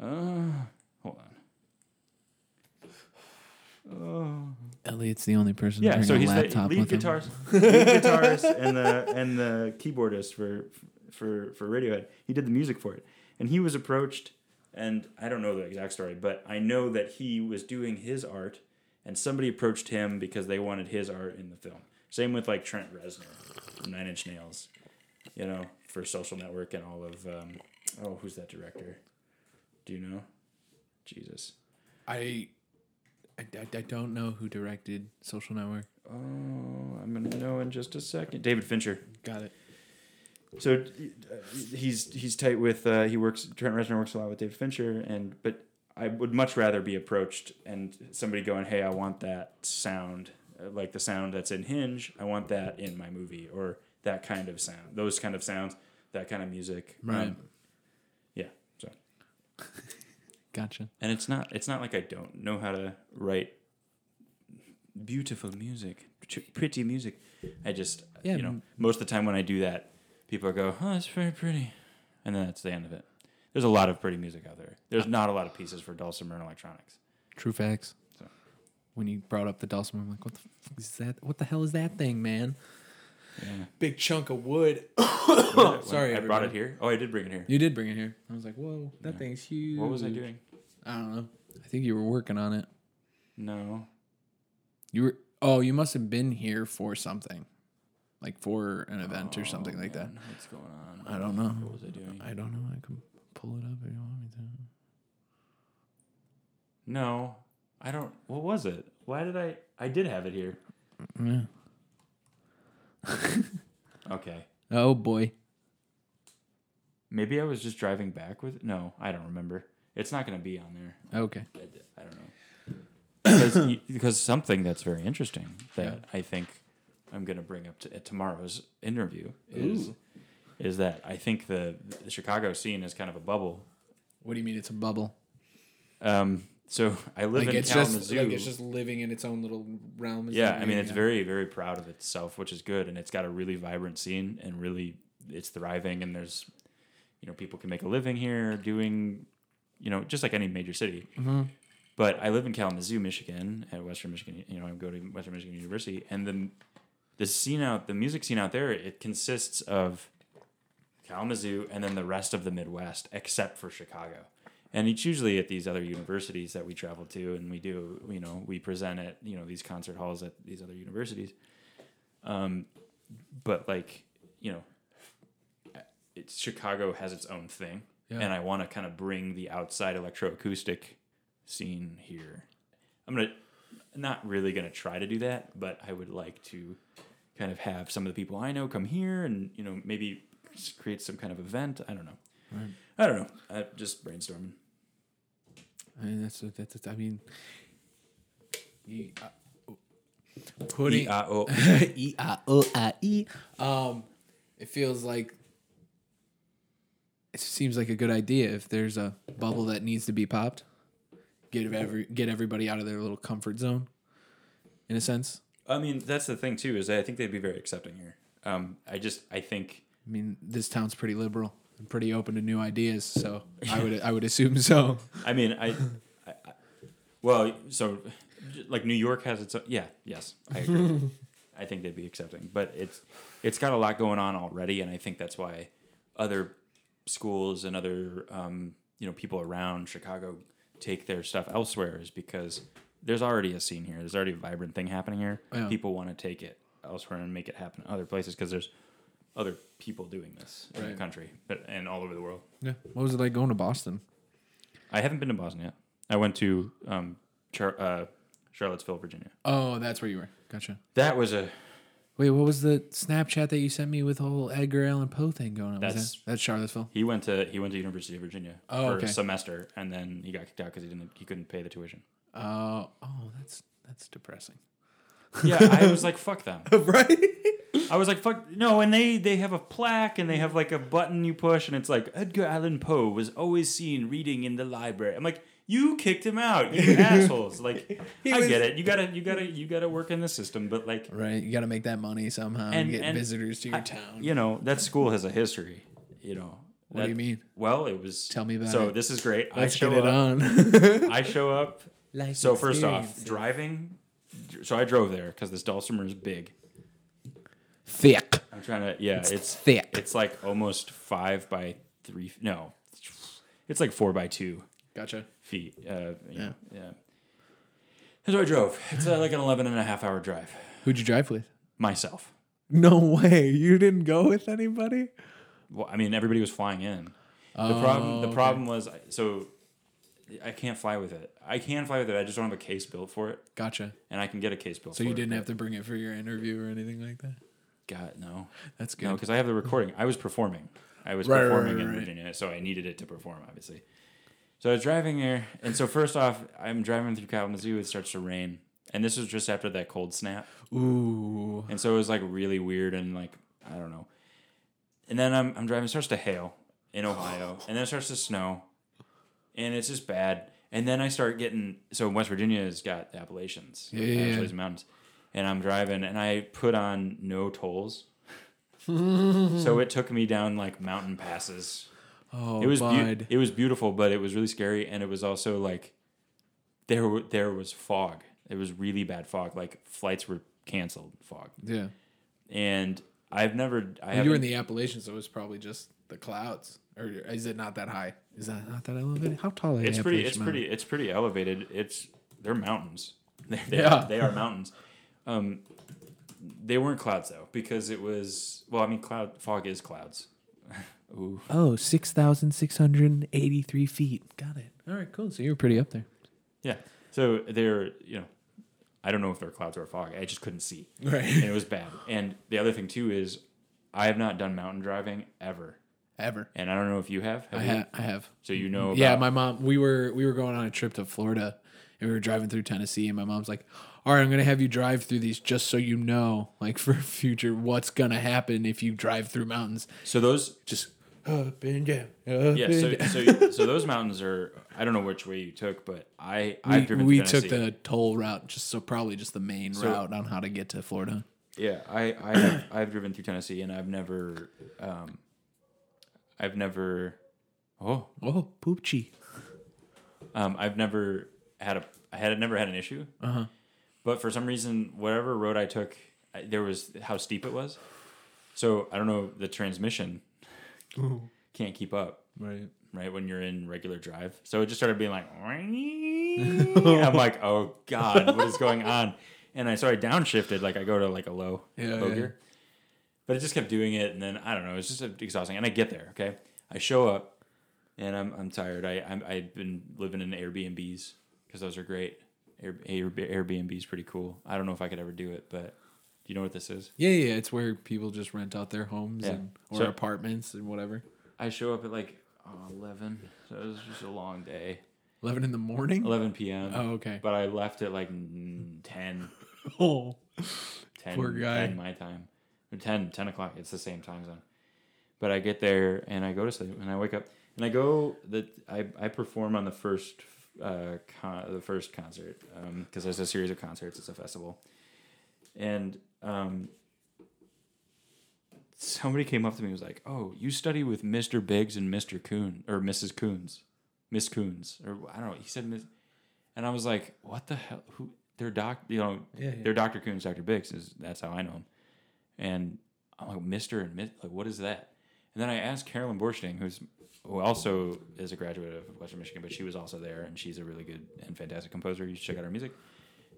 uh, hold on. Oh. Elliot's the only person. Yeah, to so he's a the laptop lead with him. guitarist, lead guitarist, and the and the keyboardist for for for Radiohead. He did the music for it, and he was approached, and I don't know the exact story, but I know that he was doing his art, and somebody approached him because they wanted his art in the film. Same with like Trent Reznor, Nine Inch Nails, you know, for Social Network and all of um, oh, who's that director? Do you know? Jesus. I, I, I don't know who directed Social Network. Oh, I'm gonna know in just a second. David Fincher. Got it. So uh, he's he's tight with uh, he works Trent Reznor works a lot with David Fincher and but I would much rather be approached and somebody going hey I want that sound uh, like the sound that's in Hinge I want that in my movie or that kind of sound those kind of sounds that kind of music. Right. Um, yeah. So, [laughs] Gotcha. and it's not it's not like I don't know how to write beautiful music, pretty music. I just Yeah, you know most of the time when I do that, people go, "Oh, that's very pretty," and then that's the end of it. There's a lot of pretty music out there. There's not a lot of pieces for dulcimer and electronics. True facts. So. When you brought up the dulcimer, I'm like, what the fuck is that? What the hell is that thing, man? Yeah. Big chunk of wood. [coughs] Sorry, I brought it here. Oh, I did bring it here. You did bring it here. I was like, whoa, that Yeah. thing's huge. What was I doing? I don't know. I think you were working on it. No. You were. Oh, you must have been here for something, like for an event or something Oh, like that. Oh, what's going on? I don't know. What was I doing? I don't know. I can pull it up if you want me to. No, I don't. What was it? Why did I? I did have it here. Yeah. [laughs] Okay. Oh boy. Maybe I was just driving back with. No, I don't remember. It's not going to be on there. Okay. I don't know. Because, y- because something that's very interesting that I think I'm going to bring up to, at tomorrow's interview is Ooh. is that I think the the Chicago scene is kind of a bubble. What do you mean it's a bubble? Um, so I live Like in it's Kalamazoo. just like it's just living in its own little realm. yeah, I mean it's you- very very proud of itself, which is good, and it's got a really vibrant scene and really it's thriving, and there's you know people can make a living here doing you know just like any major city. Mhm. But I live in Kalamazoo, Michigan, at Western Michigan. You know, I go to Western Michigan University, and the the scene out, the music scene out there, it consists of Kalamazoo and then the rest of the Midwest, except for Chicago. And it's usually at these other universities that we travel to, and we do, you know, we present at you know these concert halls at these other universities. Um, but like, you know, it's Chicago has its own thing, Yeah. and I want to kind of bring the outside electroacoustic scene here. I'm gonna not really gonna try to do that, but I would like to kind of have some of the people I know come here and you know maybe create some kind of event. I don't know. Right. I don't know. I just brainstorming. I mean, that's that's. I mean, you, uh, putting E-I-O. [laughs] E I O I E. Um, it feels like it seems like a good idea if there's a bubble that needs to be popped. Get every get everybody out of their little comfort zone, in a sense. I mean, that's the thing too. Is I think they'd be very accepting here. Um, I just I think I mean, this town's pretty liberal and pretty open to new ideas, so I would I would assume so. [laughs] I mean I, I, I well so like New York has its own, yeah yes I agree. [laughs] I think they'd be accepting, but it's it's got a lot going on already, and I think that's why other schools and other um, you know people around Chicago take their stuff elsewhere is because there's already a scene here. There's already a vibrant thing happening here. Yeah. People want to take it elsewhere and make it happen in other places because there's other people doing this in the country but, and all over the world. Yeah. What was it like going to Boston? I haven't been to Boston yet. I went to um, Char- uh, Charlottesville, Virginia. Oh, that's where you were. Gotcha. That was a Wait, what was the Snapchat that you sent me with the whole Edgar Allan Poe thing going on? Was That's- that, that's Charlottesville. he went to he went to University of Virginia Oh, for okay. a semester, and then he got kicked out because he didn't he couldn't pay the tuition. Uh, oh, that's that's depressing. [laughs] Yeah, I was like, fuck them. [laughs] right? I was like, fuck no, and they they have a plaque and they have like a button you push, and it's like Edgar Allan Poe was always seen reading in the library. I'm like, you kicked him out, you [laughs] assholes. Like, He I was- get it. You gotta you gotta you gotta work in the system, but like, Right. You got to make that money somehow and, And- get and visitors to your I- town. you know, that school has a history. You know. What do you mean? Well, it was. Tell me about so it. this is great. Let's I show get it up. on. I show up. [laughs] Life So first off, driving. So I drove there because this Dulcimer is big. thick. I'm trying to. Yeah, it's thick. It's like almost five by three. No, it's like four by two Gotcha. Feet. Uh, Yeah. yeah, yeah. So I drove. It's uh, like an 11 and a half hour drive. Who'd you drive with? Myself. No way. You didn't go with anybody? Well, I mean, everybody was flying in. The Oh, problem. The okay. problem was so. I can't fly with it. I can fly with it. I just don't have a case built for it, Gotcha. and I can get a case built. So for you didn't but- have to bring it for your interview or anything like that? God no. That's good. No, because I have the recording. I was performing. I was Right, right, performing right, in right. Virginia, so I needed it to perform, obviously. So I was driving there, and so first off, I'm driving through Kalamazoo. It starts to rain, and this was just after that cold snap, Ooh. and so it was like really weird and like I don't know. and then I'm I'm driving. It starts to hail in Ohio, [sighs] and then it starts to snow, and it's just bad. And then I start getting so West Virginia has got the Appalachians, Yeah, yeah, yeah. Mountains, and I'm driving, and I put on no tolls. [laughs] so it took me down like mountain passes. Oh, It was bud. it was beautiful, but it was really scary, and it was also like there were, there was fog. It was really bad fog. Like flights were canceled. Fog, yeah. and I've never. I you were in the Appalachians, so it was probably just the clouds. Or is it not that high? Is that not that elevated? How tall are the it's pretty. It's Mountains? pretty. It's pretty elevated. It's they're mountains. [laughs] They, they Yeah. are, they are mountains. Um, they weren't clouds though, because it was. Well, I mean, cloud fog is clouds. Oh, 6,683 feet. Got it. All right, cool. So you were pretty up there. Yeah. So they're you know, I don't know if they're clouds or fog. I just couldn't see. Right. and it was bad. And the other thing too is, I have not done mountain driving ever, Ever. and I don't know if you have. have I, you? ha- I have. So you know, Yeah, my mom. We were we were going on a trip to Florida, and we were driving through Tennessee, and my mom's like, "All right, I'm gonna have you drive through these just so you know, like [laughs] for future, what's gonna happen if you drive through mountains. so those Just up and down, up yeah. So down." so so those mountains are. I don't know which way you took, but I I've we, driven. we through took the toll route, just so probably just the main So- route on how to get to Florida. Yeah, I I have, I've driven through Tennessee, and I've never um, I've never oh Oh, poopchi. um I've never had a I had never had an issue. Uh huh. But for some reason, whatever road I took, there was how steep it was. So I don't know the transmission can't keep up Right. right when you're in regular drive. So it just started being like, [laughs] I'm like, oh god, what is going on? And I so I downshifted, like I go to like a low Yeah, low yeah. gear, but it just kept doing it, and then I don't know, it's just exhausting. And I get there, okay, I show up, and I'm I'm tired. I I'm, I've been living in Airbnbs because those are great. Air, Air, Airbnb is pretty cool. I don't know if I could ever do it, but do you know what this is? Yeah, yeah. It's where people just rent out their homes Yeah. and or So- apartments and whatever. I show up at like uh, 11, so it was just a long day. Eleven in the morning. 11 p.m. Oh, okay. But I left at like 10, [laughs] Oh, 10, Poor guy. 10 my time. Or 10, 10 o'clock. It's the same time zone. But I get there and I go to sleep and I wake up and I go that I, I perform on the first uh con- the first concert because there's a series of concerts. It's a festival, and um, somebody came up to me and was like, "Oh, you study with Mr. Biggs and Mr. Coon or Mrs. Coons, Miss Coons or I don't know." He said Miss, and I was like, "What the hell? Who? They're doc, you know, Yeah, yeah. they're Dr. Coons, Dr. Biggs is that's how I know him." And I'm like, "Mister and Miss, like, what is that?" And then I asked Carolyn Borsting, who's who also is a graduate of Western Michigan, but she was also there, and she's a really good and fantastic composer. You should check out her music.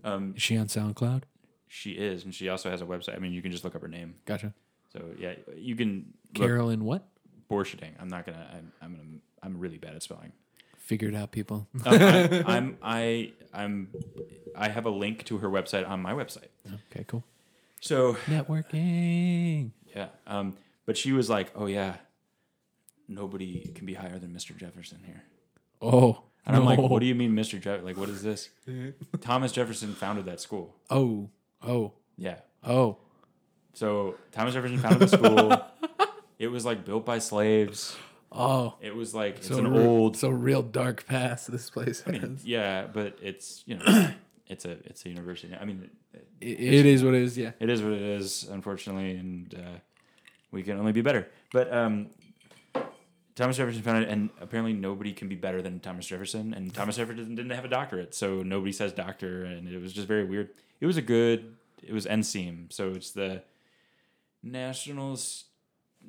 Um, is she on SoundCloud? She is, and she also has a website. I mean, you can just look up her name. Gotcha. So yeah, you can look Carolyn, what? Borschiting. I'm not gonna. I'm. I'm gonna. I'm really bad at spelling. Figure it out, people. Um, [laughs] I, I'm. I. I'm. I have a link to her website on my website. okay, cool. So Networking. yeah. Um. But she was like, "Oh yeah, nobody can be higher than Mr. Jefferson here." Oh, And I'm like, no. "What do you mean, Mr. Jeff? Like, what is this?" [laughs] Thomas Jefferson founded that school. Oh, oh, Yeah. oh. So Thomas Jefferson founded the school. [laughs] it was like built by slaves. Oh, It was like it's so an re- old so real dark past this place I mean, yeah, but it's you know, [clears throat] it's a it's a university. I mean, it, It, is what it is. Yeah. it is what it is, unfortunately, and uh, we can only be better. But um, Thomas Jefferson founded, it, and apparently nobody can be better than Thomas Jefferson. And Thomas Jefferson didn't have a doctorate, so nobody says doctor, and it was just very weird. It was a good. It was NSEME, so it's the Nationals.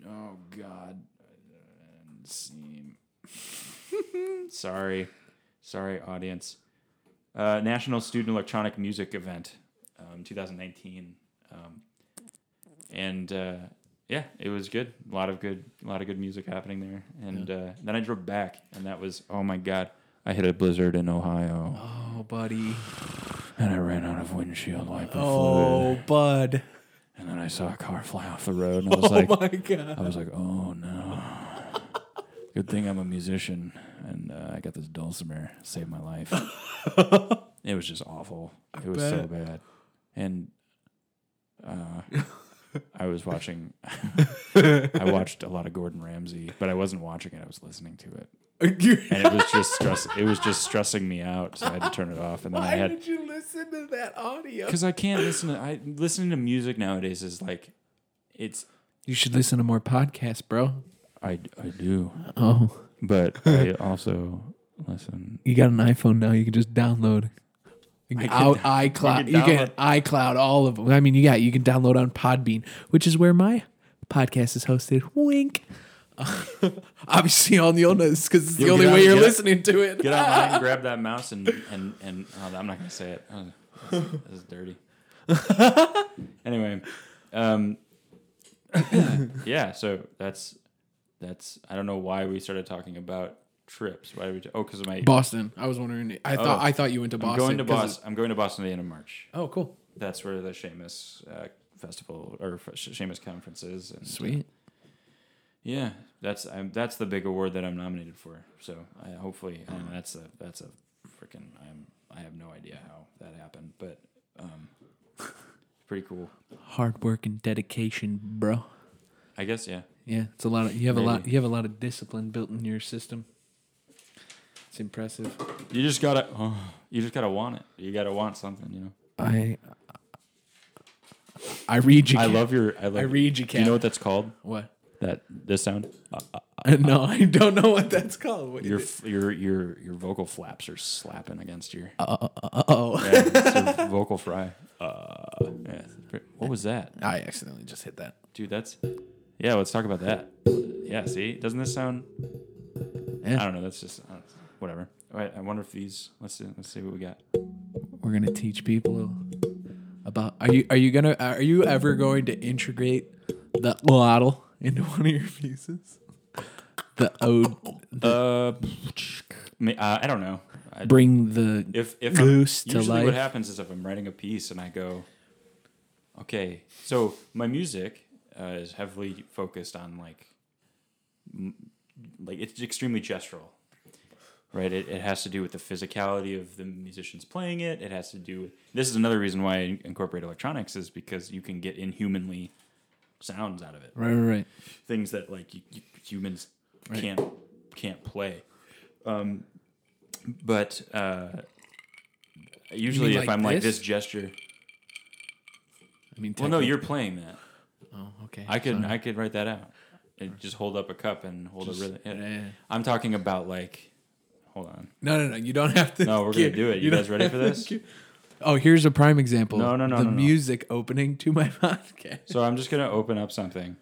Oh God, NSEME. [laughs] Sorry, sorry, audience. Uh, National Student Electronic Music Event, um, 2019, um, and uh, yeah, it was good. A lot of good, a lot of good music happening there. And uh, then I drove back, and that was oh my god, I hit a blizzard in Ohio, Oh, buddy. And I ran out of windshield wiper fluid, Oh, bud. and then I saw a car fly off the road, and I [laughs] was Oh like, my god. I was like, oh no. Good thing I'm a musician and uh, I got this dulcimer saved my life. [laughs] it was just awful. It was so bad. And uh, [laughs] I was watching. I [laughs] watched a lot of Gordon Ramsay, but I wasn't watching it. I was listening to it, [laughs] and it was just stress. It was just stressing me out, so I had to turn it off. And then I Why had did you listen to that audio? because I can't listen to. I listening to music nowadays is like, it's. You should listen to more podcasts, bro. I I do, Oh, but [laughs] I also listen. you got an iPhone now. You can just download. You can I out iCloud. You can iCloud all of them. I mean, you got you can download on Podbean, which is where my podcast is hosted. Wink. [laughs] Obviously, all you'll know is because it's the only way you're listening to it. Get online, [laughs] grab that mouse, and and and oh, I'm not gonna say it. Oh, this, this is dirty. [laughs] anyway, um, [coughs] yeah. So that's that's. I don't know why we started talking about trips. Why we? T- oh, because of my. Boston. I was wondering. I thought Oh. I thought you went to Boston. I'm going to 'cause Boston. I'm going to Boston at the end of March. it- Oh, cool. That's where the Seamus uh, festival or f- Seamus conference is. And, uh, Sweet. yeah, that's I'm, that's the big award that I'm nominated for. So I hopefully and that's a that's a freaking I'm I have no idea how that happened, but um, [laughs] pretty cool. Hard work and dedication, bro. I guess yeah. Yeah, it's a lot. Of, you have a lot. Maybe. You have a lot of discipline built in your system. It's impressive. You just gotta oh, you just gotta want it. You gotta want something, you know. I I read you. I love your I love I read you, Do you know what that's called? what? That this sound. [laughs] no, I don't know what that's called. What Your your your your vocal flaps are slapping against your Uh, oh. yeah, it's your [laughs] vocal fry. Uh, yeah, what was that? I accidentally just hit that. Dude, that's yeah. Let's talk about that. Yeah, see, doesn't this sound? Yeah. I don't know. That's just uh, whatever. All right, I wonder if these. Let's see. Let's see what we got. We're gonna teach people about. Are you are you gonna are you ever going to integrate the model into one of your pieces? The ode. Uh, uh, I don't know. I, Bring the if if goose I'm, to usually life. what happens is if I'm writing a piece and I go, okay, so my music uh, is heavily focused on like, m- like it's extremely gestural, right? It, it has to do with the physicality of the musicians playing it. It has to do with this is another reason why I incorporate electronics is because you can get inhumanly sounds out of it right, right, right. things that like you, you, humans Right. can't can't play. Um, but uh, usually, if like I'm like this? this gesture, I mean, well, no, you're playing that. Oh, okay. I could sorry. I could write that out. And just hold up a cup and hold Just- a really. yeah, yeah. I'm talking about like, hold on. No, no, no. You don't have to. No, we're gonna do it. You don't guys ready for this? Oh, here's a prime example. No, no, no, The no, no. music opening to my [laughs] podcast. So I'm just gonna open up something,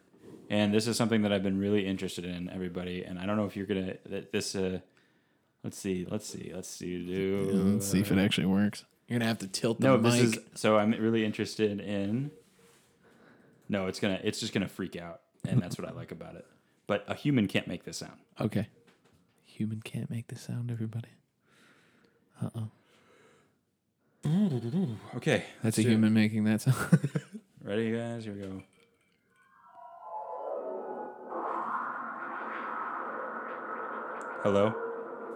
and this is something that I've been really interested in, everybody. And I don't know if you're gonna that this. Uh, let's see, let's see, let's see. Do Let's see if it actually works. You're gonna have to tilt the No, mic. this is so I'm really interested in. No, it's gonna it's just gonna freak out, and that's what I like about it. But a human can't make this sound. Okay. Human can't make the sound, everybody. Uh oh. Okay, That's a human making that sound. [laughs] Ready, guys? Here we go. Hello.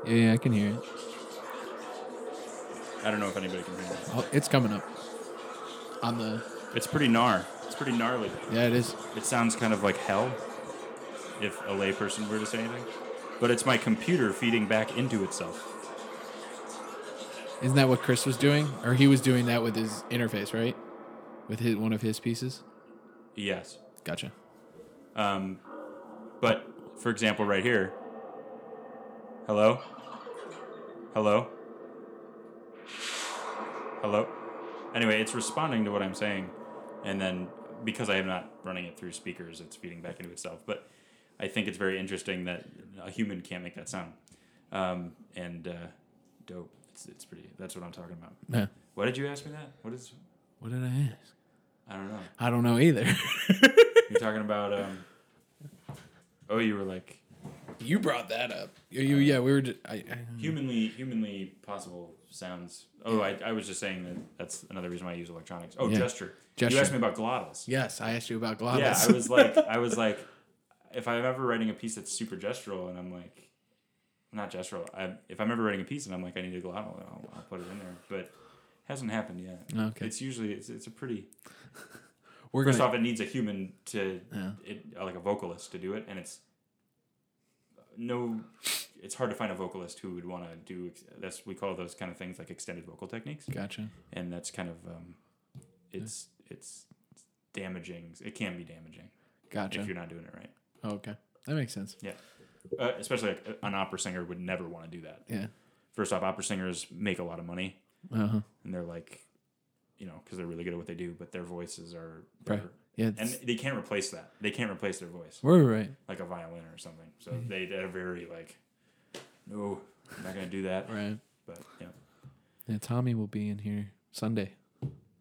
yeah, yeah, I can hear it. I don't know if anybody can hear it. Oh, it's coming up. On the. It's pretty gnar. It's pretty gnarly. Yeah, it is. It sounds kind of like hell, if a layperson were to say anything. But it's my computer feeding back into itself. Isn't that what Chris was doing? Or he was doing that with his interface, right? With his one of his pieces? Yes. Gotcha. Um, but for example, right here. Hello. Hello. Hello. Anyway, it's responding to what I'm saying, and then because I am not running it through speakers, it's feeding back into itself. But I think it's very interesting that a human can't make that sound, um, and uh, dope. It's, it's pretty. That's what I'm talking about. Yeah. Why did you ask me that? What is? What did I ask? I don't know. I don't know either. [laughs] You're talking about. Um, oh, you were like you brought that up. You, you yeah, we were. Just, I, I, humanly humanly possible sounds. Oh, I, I was just saying that that's another reason why I use electronics. Oh, Yeah. gesture. Gesture. You asked me about glottals. yes, I asked you about glottals. Yeah, [laughs] I was like, I was like, if I'm ever writing a piece that's super gestural, and I'm like, not gestural. I, if I'm ever writing a piece and I'm like, I need a glottal, I'll, I'll put it in there. But hasn't happened yet. Okay. It's usually it's, it's a pretty. [laughs] we're First gonna off, it needs a human to, Yeah. it, uh, like a vocalist to do it, and it's no, it's hard to find a vocalist who would want to do. That's we call those kind of things like extended vocal techniques, gotcha. and that's kind of um, it's it's damaging. It can be damaging Gotcha. if you're not doing it right. Oh, okay, that makes sense. Uh, especially like an opera singer would never want to do that. Yeah. First off, opera singers make a lot of money, Uh huh. and they're like, you know, because they're really good at what they do, but their voices are, Right. Yeah. and they can't replace that. They can't replace their voice. we're right. like a violin or something. So Mm-hmm. they they're very like, no, I'm not gonna do that. Right. But yeah, Yeah. Tommy will be in here Sunday.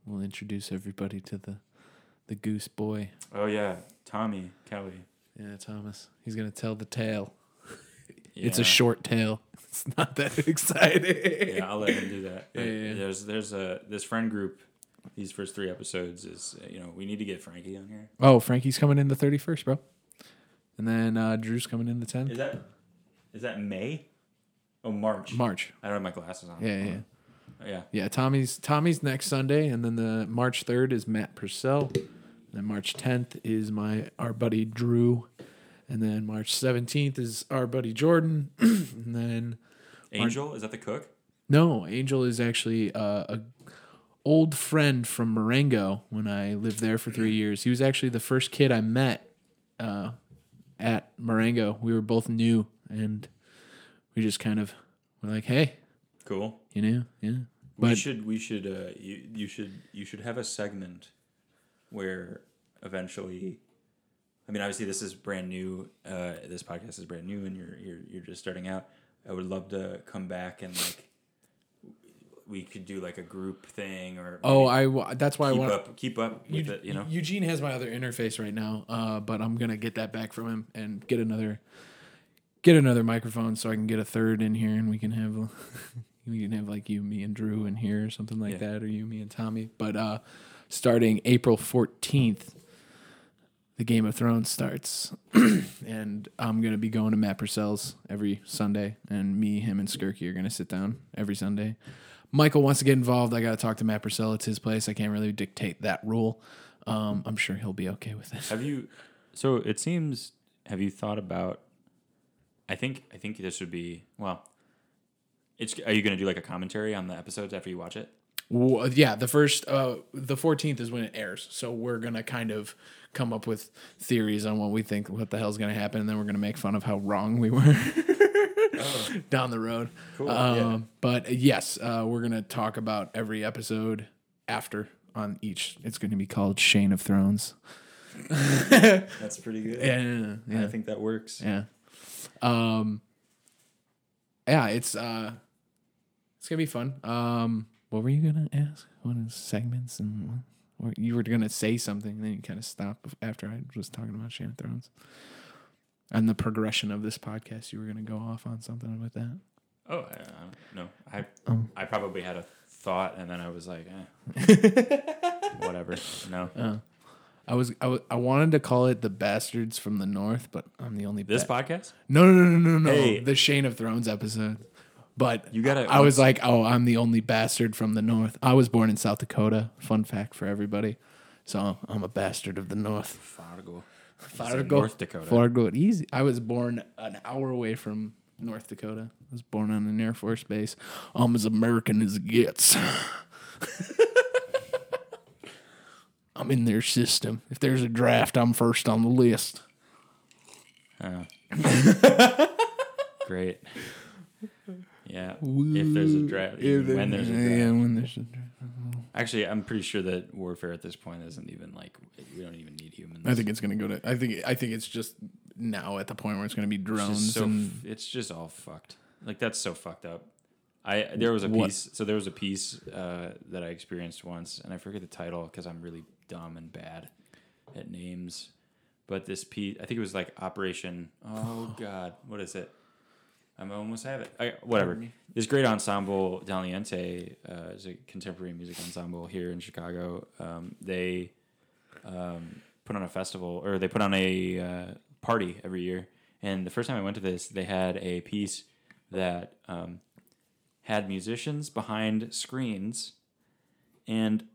We'll introduce everybody to the the goose boy. oh yeah, Tommy Kelly. Yeah, Thomas. He's gonna tell the tale. [laughs] It's a Yeah. short tale. [laughs] It's not that [laughs] exciting. Yeah, I'll let him do that. Yeah, But yeah, yeah. There's there's a this friend group. These first three episodes is uh, you know we need to get Frankie on here. Oh, Frankie's coming in the thirty first, bro. And then uh, Drew's coming in the tenth. Is that is that May? Oh March. March. I don't have my glasses on. Yeah, yeah, yeah. yeah. Yeah, Tommy's Tommy's next Sunday, and then the March third is Matt Purcell. Then March tenth is my our buddy Drew, and then March seventeenth is our buddy Jordan, [clears throat] and then Angel is that the cook? no, Angel is actually uh, a old friend from Marengo when I lived there for three years. He was actually the first kid I met uh, at Marengo. We were both new, and we just kind of were like, "Hey, Cool. you know, yeah." we should we should uh, you you should you should have a segment where eventually I mean obviously this is brand new uh, this podcast is brand new and you're you're you're just starting out I would love to come back and like we could do like a group thing or Oh, I that's why I want up keep up with it you know Eugene has my other interface right now, uh, but I'm gonna get that back from him and get another get another microphone so I can get a third in here and we can have a, [laughs] we can have like you, me, and Drew in here or something like Yeah. that, or you, me, and Tommy. But uh, starting April 14th, the Game of Thrones starts, [clears throat] and I'm gonna be going to Matt Purcell's every Sunday, and me, him, and Skirky are gonna sit down every Sunday. Michael wants to get involved. I got to talk to Matt Purcell. It's his place. I can't really dictate that rule. Um, I'm sure he'll be okay with it. have you so it seems have you thought about I think I think this would be well it's are you to do like a commentary on the episodes after you watch it Well, yeah, the first, uh, the 14th is when it airs. So we're gonna kind of come up with theories on what we think, what the hell's gonna happen, and then we're gonna make fun of how wrong we were [laughs] [laughs] down the road. Cool, Um, yeah. But yes, uh, we're gonna talk about every episode after on each. It's gonna be called Shane of Thrones. [laughs] That's pretty good. Yeah, yeah. I think that works. Yeah. Um Yeah, it's uh it's gonna be fun. Um what were you gonna ask? One What is segments and what? you were gonna say something, and then you kind of stopped after I was talking about Shane of Thrones. And the progression of this podcast, you were gonna go off on something with that. Oh, I, I don't know. I Oh. I probably had a thought, and then I was like, eh, [laughs] whatever. No, Oh. I was, I I wanted to call it the bastards from the north, but I'm the only this ba- podcast. No, no, no, no, no, no. Hey. The Shane of Thrones episode. But You gotta- I was like, oh, I'm the only bastard from the north. I was born in South Dakota. Fun fact for everybody. So I'm a bastard of the north. Fargo. Fargo, North Dakota. Fargo, easy. I was born an hour away from North Dakota. I was born on an Air Force base. I'm as American as it gets. [laughs] I'm in their system. If there's a draft, I'm first on the list. Oh. [laughs] Great. Yeah. If there's a draft, when there's a draft. Yeah, when there's a draft. Actually, I'm pretty sure that warfare at this point isn't even like we don't even need humans. I think it's gonna go to. I think. I think it's just now at the point where it's gonna be It's drones just so and it's just all fucked. Like that's so fucked up. I there was a What? piece. So there was a piece uh, that I experienced once, and I forget the title because I'm really dumb and bad at names. But this piece, I think it was like Operation. Oh [sighs] God, what is it? I almost have it. I, whatever. This great ensemble, Dal Niente, uh, is a contemporary music ensemble here in Chicago. Um, they um, put on a festival, or they put on a uh, party every year. And the first time I went to this, they had a piece that um, had musicians behind screens, and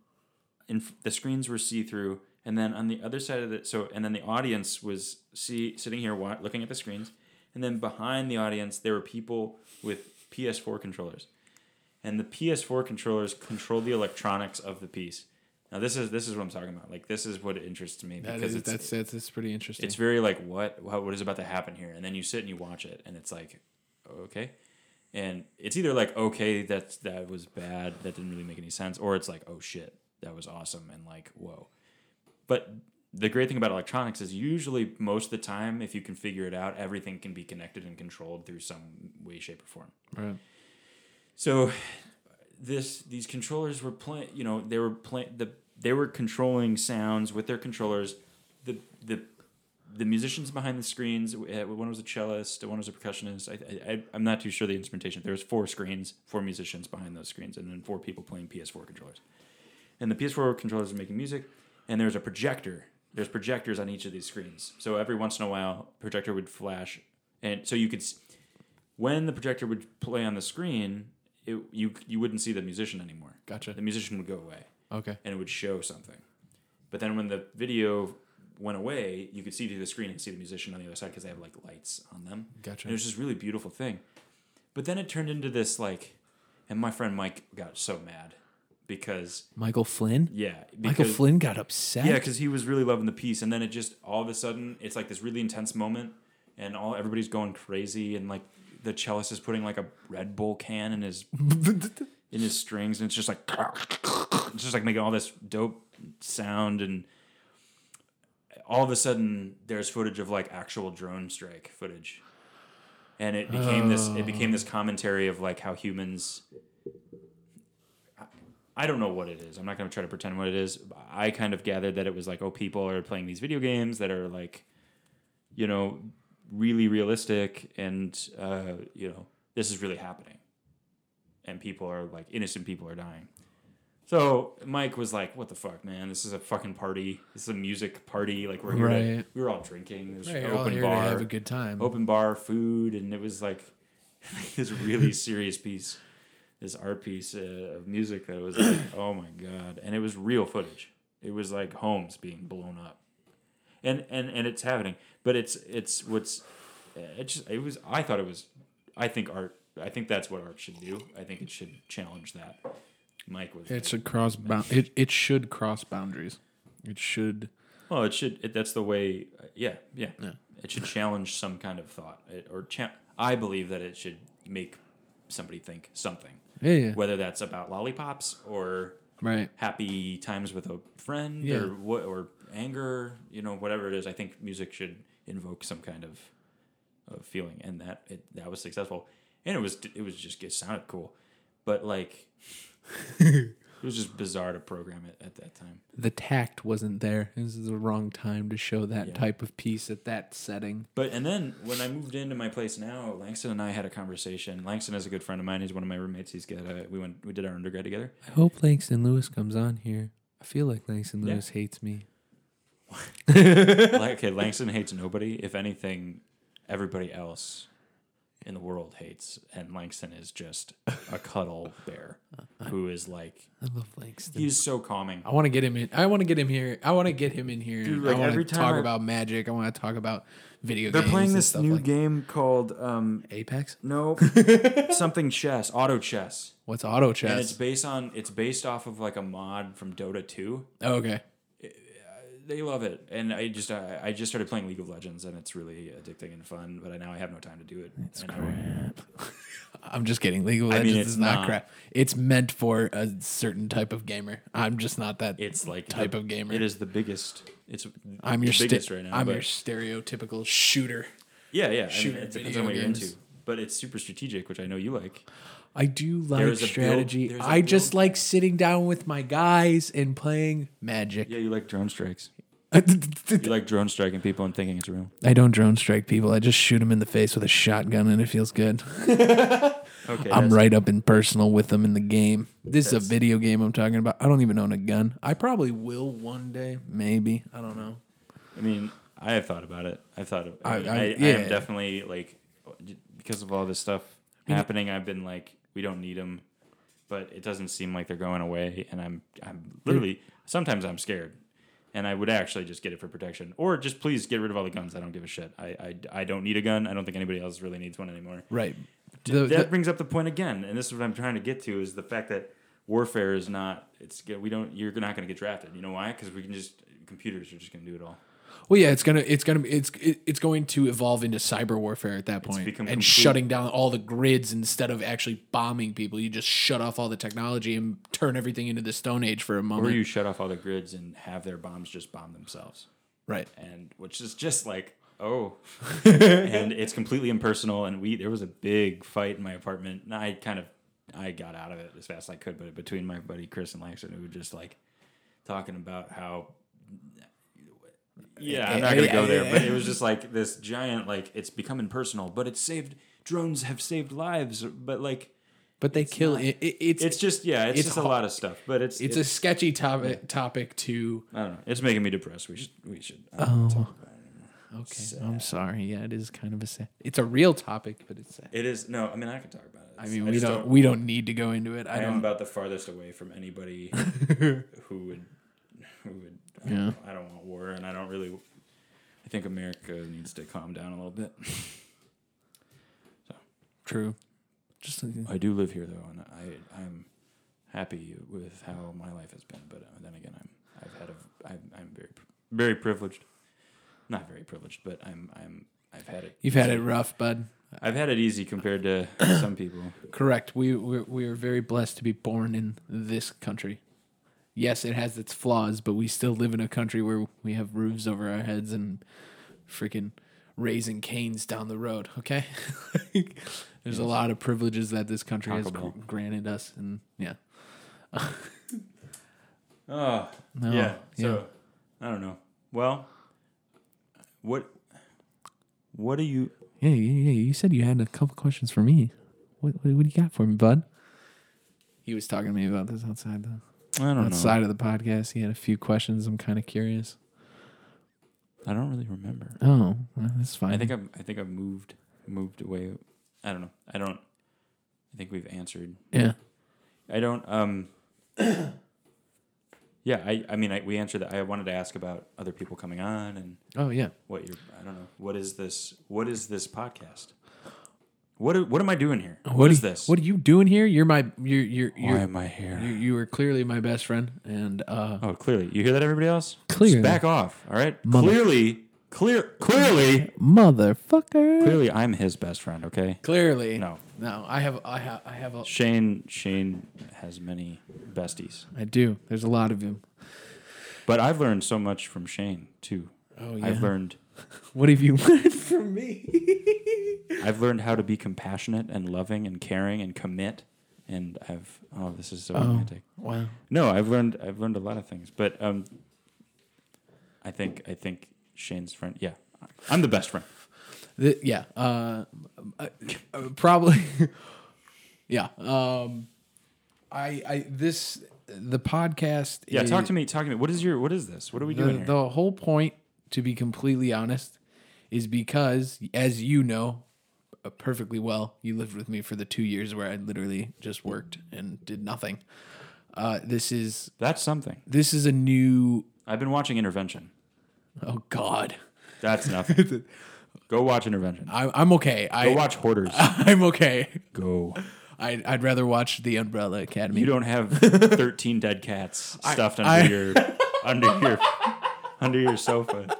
in, the screens were see through, and then on the other side of the so and then the audience was see sitting here wa- looking at the screens, and then behind the audience there were people with PS4 controllers, and the PS4 controllers control the electronics of the piece. Now this is this is what I'm talking about. Like this is what interests me because is, it's that's, that's that's pretty interesting. it's very like what what what is about to happen here, and then you sit and you watch it, and it's like okay, and it's either like okay that's that was bad that didn't really make any sense, or it's like oh shit that was awesome and like whoa. But the great thing about electronics is usually most of the time if you can figure it out, everything can be connected and controlled through some way, shape, or form. right. So this these controllers were playing. You know, they were playing the they were controlling sounds with their controllers. The the the musicians behind the screens. uh, One was a cellist. One was a percussionist. I, I I'm not too sure the instrumentation. There was four screens, four musicians behind those screens, and then four people playing PS4 controllers. And the PS4 controllers are making music, and there's a projector. There's projectors on each of these screens. So every once in a while, projector would flash, and so you could, when the projector would play on the screen, it, you you wouldn't see the musician anymore. Gotcha. The musician would go away, Okay. and it would show something. But then when the video went away, you could see through the screen and see the musician on the other side because they have like lights on them. Gotcha. And it was this really beautiful thing. But then it turned into this like, and my friend Mike got so mad because Michael Flynn. yeah, Michael Flynn got upset. yeah, because he was really loving the piece, and then it just all of a sudden it's like this really intense moment, and all everybody's going crazy, and like the cellist is putting like a Red Bull can in his [laughs] in his strings, and it's just like it's [laughs] just like making all this dope sound, and all of a sudden there's footage of like actual drone strike footage, and it became this it became this oh. commentary of like how humans I don't know what it is. I'm not going to try to pretend what it is. I kind of gathered that it was like, oh, people are playing these video games that are like, you know, really realistic, and uh, you know, this is really happening, and people are like, innocent people are dying. So Mike was like, "What the fuck, man? This is a fucking party. This is a music party. Like we're here. To, we were all drinking. There's Right, open bar to have a good time. open bar food and it was like [laughs] this really serious piece this art piece uh, of music that was like [coughs] oh my god and it was real footage it was like homes being blown up and and and it's happening but it's it's what's it just it was i thought it was i think art i think that's what art should do i think it should challenge that mike was It should cross bound. It it should cross boundaries. It should. Well, it should. It, that's the way. uh, yeah, yeah, Yeah. It should challenge some kind of thought, it, or cha- I believe that it should make somebody think something, Yeah. yeah. whether that's about lollipops or Right. happy times with a friend Yeah. or what or anger. You know, whatever it is. I think music should invoke some kind of, of feeling, and that it, that was successful, and it was it was just it sounded cool, but like. [laughs] it was just bizarre to program it at that time. The tact wasn't there. This is the wrong time to show that Yeah. type of piece at that setting. But and then when I moved into my place now, Langston and I had a conversation. Langston is a good friend of mine. He's one of my roommates. He's got a, we went we did our undergrad together. I hope Langston Lewis comes on here. I feel like Langston Yeah. Lewis hates me. [laughs] like okay, Langston hates nobody. If anything, everybody else in the world hates, and Langston is just a cuddle [laughs] bear who is like I love Langston. he's so calming. I want to get him in. I want to get him here. I want to get him in here. Dude, I want every to time talk I- about magic. I want to talk about video games. They're games. playing and this stuff new like game called um Apex. no [laughs] something chess, auto chess. What's auto chess? And it's chess? based on it's based off of like a mod from Dota 2. Oh, okay. They love it, and I just I, I just started playing League of Legends, and it's really addicting and fun. But I, now I have no time to do it. It's crap. [laughs] I'm just kidding. League of I Legends mean, is not, not. crap. It's meant for a certain type of gamer. I'm just not that It's like type the- of gamer. It is the biggest. It's I'm your biggest right now. I'm but- your stereotypical shooter. yeah, yeah. I shooter mean, it depends on what you're games. into, but it's super strategic, which I know you like. I do like There's a build- strategy. there's a I just build- like sitting down with my guys and playing magic. Yeah, you like drone strikes. [laughs] You like drone striking people and thinking it's real. I don't drone strike people. I just shoot them in the face with a shotgun and it feels good. [laughs] Okay, I'm right up in personal with them in the game. This is a video game I'm talking about. I don't even own a gun. I probably will one day, maybe. I don't know. I mean, I have thought about it. I've thought of. I, I- mean, I- I, I yeah. am definitely like because of all this stuff happening. I've been like, we don't need them, but it doesn't seem like they're going away, and I'm I'm literally sometimes I'm scared. and I would actually just get it for protection, or just please get rid of all the guns. I don't give a shit. I I, I don't need a gun. I don't think anybody else really needs one anymore. Right. D- The- that the- brings up the point again, and this is what I'm trying to get to: is the fact that warfare is not. It's we don't. You're not going to get drafted. You know why? Because we can just computers are just going to do it all. Well, yeah, it's gonna, it's gonna, it's, it, it's going to evolve into cyber warfare at that and complete- shutting down all the grids instead of actually bombing people. You just shut off all the technology and turn everything into the Stone Age for a moment. Or you shut off all the grids and have their bombs just bomb themselves. right. and which is just like oh [laughs] and it's completely impersonal and we there was a big fight in my apartment and i kind of i got out of it as fast as i could but between my buddy chris and langston we were just like talking about how yeah i'm not gonna go there but it was [laughs] just like this giant like it's become impersonal but it's saved drones have saved lives but like But they kill it, it. It's it's just yeah it's, It's just a lot of stuff but it's it's a sketchy topic topic to. I don't know. It's making me depressed. We should. We should. I Oh. don't wanna talk about it. Okay, I'm sorry. Yeah, it is kind of a sad. It's a real topic, but it's sad. It is no. I mean, I can talk about it. I mean, I we just don't, we don't need to go into it. I I am don't. about the farthest away from anybody [laughs] who would, who would. Yeah. I don't want war, and I don't really. I think America needs to calm down a little bit. [laughs] True. Just I do live here though, and I I'm happy with how my life has been. But uh, then again, I'm I've had a I'm, I'm very very privileged. Not very privileged, but I'm I'm I've had it. you've had it rough, bud. I've had it easy compared to [coughs] some people. Correct. We we we are very blessed to be born in this country. Yes, it has its flaws, but we still live in a country where we have roofs over our heads and freaking Raising Cane's down the road. Okay, [laughs] there's a lot of privileges that this country has Taco Bell. granted us, and yeah, Oh, [laughs] No, yeah. So yeah. I don't know. Well, what what do you? yeah, yeah, yeah. You said you had a couple questions for me. What what, what do you got for me, bud? He was talking to me about this outside the I don't outside of the podcast. He had a few questions. I'm kind of curious. I don't really remember. Oh, well, that's fine. I think I've I think I've moved moved away. I don't know. I don't. I think we've answered. yeah. I don't. Um. [coughs] yeah. I. I mean, I, we answered that. I wanted to ask about other people coming on and Oh yeah. what you're. I don't know. What is this? What is this podcast? What What am I doing here? what is are- this? What are you doing here? You're my you're you're Why you're, am I here? you you are clearly my best friend, and uh, Oh, clearly. You hear that, everybody else? Clearly. Just back off. All right. Mother- Clearly, clear, clearly, motherfucker. clearly, I'm his best friend. Okay. Clearly, No, no. I have I have I have a Shane. Shane has many besties, I do. There's a lot of them. but I've learned so much from Shane too. Oh yeah. I've learned. [laughs] what have you learned from me? [laughs] I've learned how to be compassionate and loving and caring and commit. And I've oh, this is so romantic. wow. No, I've learned I've learned a lot of things, but um, I think I think Shane's friend. Yeah, I'm the best friend. The, yeah. Uh, uh, uh, probably. [laughs] yeah. Um, I I this the podcast. Yeah, is, talk to me. Talk to me. What is your? What is this? What are we the, doing here? the whole point, to be completely honest, is because, as you know uh, perfectly well, you lived with me for the two years where I literally just worked and did nothing. Uh, this is That's something. this is a new. I've been watching Intervention. Oh God, That's [laughs] nothing. Go watch Intervention. I, I'm okay. Go I watch Hoarders. [laughs] I'm okay. Go. I, I'd rather watch the Umbrella Academy. You don't have [laughs] 13 dead cats stuffed under your under your under your sofa.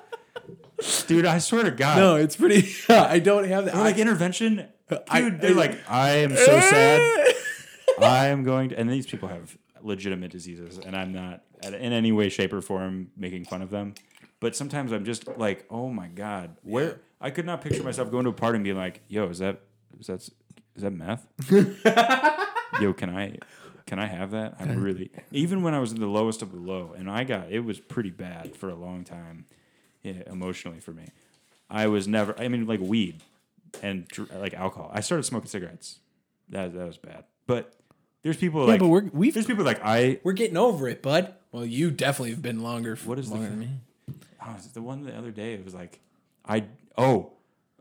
Dude, I swear to God. no, it's pretty. [laughs] I don't have that. They're like intervention. Dude, I- they're like, I am so sad. [laughs] I am going to, and these people have legitimate diseases, and I'm not in any way, shape, or form making fun of them. But sometimes I'm just like, oh my god, where I could not picture myself going to a party and being like, yo, is that is that is that meth? [laughs] yo, can I can I have that? I'm really even when I was in the lowest of the low, and I got it was pretty bad for a long time, yeah, emotionally for me. I was never. I mean, like weed and like alcohol. I started smoking cigarettes. That that was bad. But there's people Yeah, like but we're we've there's people like I. we're getting over it, bud. Well, you definitely have been longer. What is the longer than me? Oh, the one the other day? It was like I oh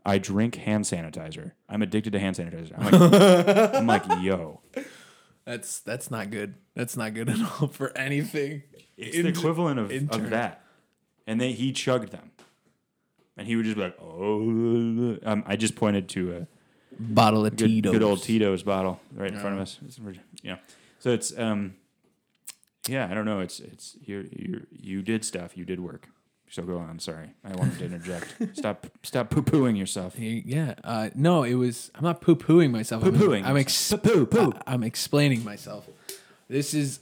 I drink hand sanitizer. I'm addicted to hand sanitizer. I'm like [laughs] I'm like yo. That's that's not good. That's not good [laughs] at all for anything. It's the equivalent of, of that. and they he chugged them, and he would just be like, "Oh," um, I just pointed to a Bottle of good, Tito's. good old Tito's bottle right in front of us. It's, know, so it's um, yeah, I don't know. It's it's you you you did stuff. You did work. So go on. Sorry, I wanted to interject. [laughs] stop stop poo pooing yourself. Yeah. Uh, no, it was. I'm not poo pooing myself. I'm- Poo-pooing I'm, yourself. ex- Poo poo. I- I'm explaining myself. This is.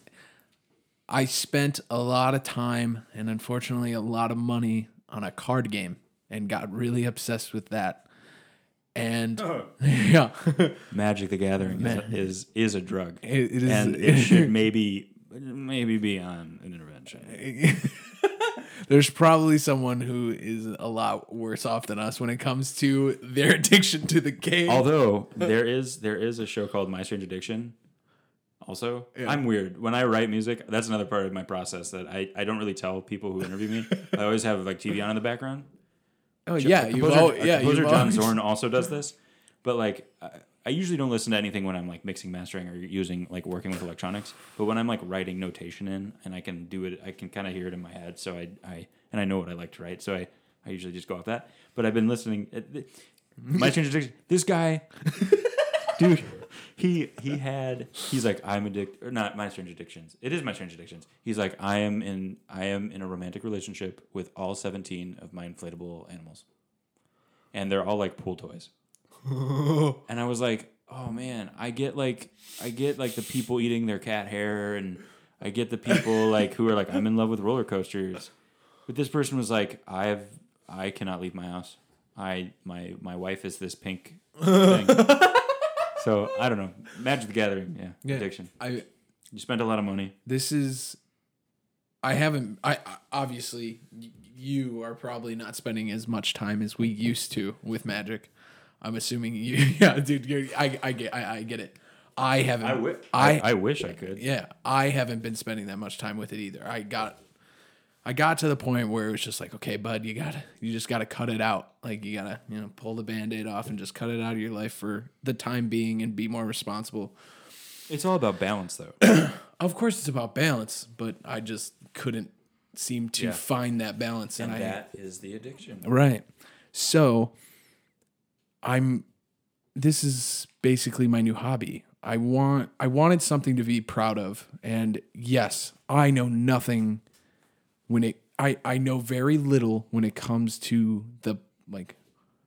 I spent a lot of time and unfortunately a lot of money on a card game and got really obsessed with that. And [laughs] yeah, Magic the Gathering Man. is, is is a drug, It- it is- and [laughs] it should maybe maybe be on an intervention. There's probably someone who is a lot worse off than us when it comes to their [laughs] addiction to the game. Although [laughs] there is there is a show called My Strange Addiction. Also, I'm weird when I write music. That's another part of my process that I, I don't really tell people who interview me. [laughs] I always have like TV on in the background. oh yeah, composer, al- uh, yeah, composer John always- Zorn also does this, but like I, usually don't listen to anything when I'm like mixing, mastering, or using like working with electronics. But when I'm like writing notation in, and I can do it, I can kind of hear it in my head. So I, I and I know what I like to write. So I, I usually just go off that. But I've been listening. uh, My strange addiction. This guy, [laughs] dude, he he had. He's like I'm addicted, or not my strange addictions. It is my strange addictions. He's like I am in I am in a romantic relationship with all 17 of my inflatable animals and they're all like pool toys. [laughs] and I was like, oh man, I get like I get like the people eating their cat hair and I get the people [laughs] like who are like I'm in love with roller coasters. But this person was like, I have I cannot leave my house. I my my wife is this pink thing. [laughs] so I don't know. Magic the Gathering, yeah, Yeah. addiction. I You spend a lot of money. this is i haven't i I- obviously you are probably not spending as much time as we used to with magic i'm assuming you [laughs] yeah dude you're, i i get I, I get it i haven't I, I, I, I wish I could. yeah i haven't been spending that much time with it either i got i got to the point where it was just like okay bud you gotta you just gotta cut it out like you gotta you know pull the band-aid off and just cut it out of your life for the time being and be more responsible It's all about balance though. [clears throat] Of course, it's about balance, but I just couldn't seem to Yeah. find that balance, and, and I that is the addiction. right. So, I'm. This is basically my new hobby. I want. I wanted something to be proud of, and yes, I know nothing. When it, I I know very little when it comes to the like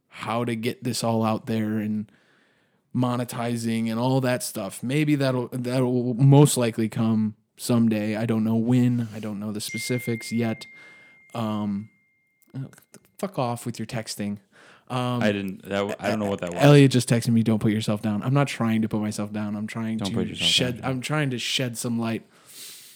how to get this all out there and monetizing and all that stuff. Maybe that'll that'll most likely come someday. I don't know when. I don't know the specifics yet. Um, oh, fuck off with your texting. Um, I didn't. That I don't know what that was. Elliott just texted me, "Don't put yourself down." I'm not trying to put myself down. I'm trying Don't to put yourself shed. down. I'm trying to shed some light.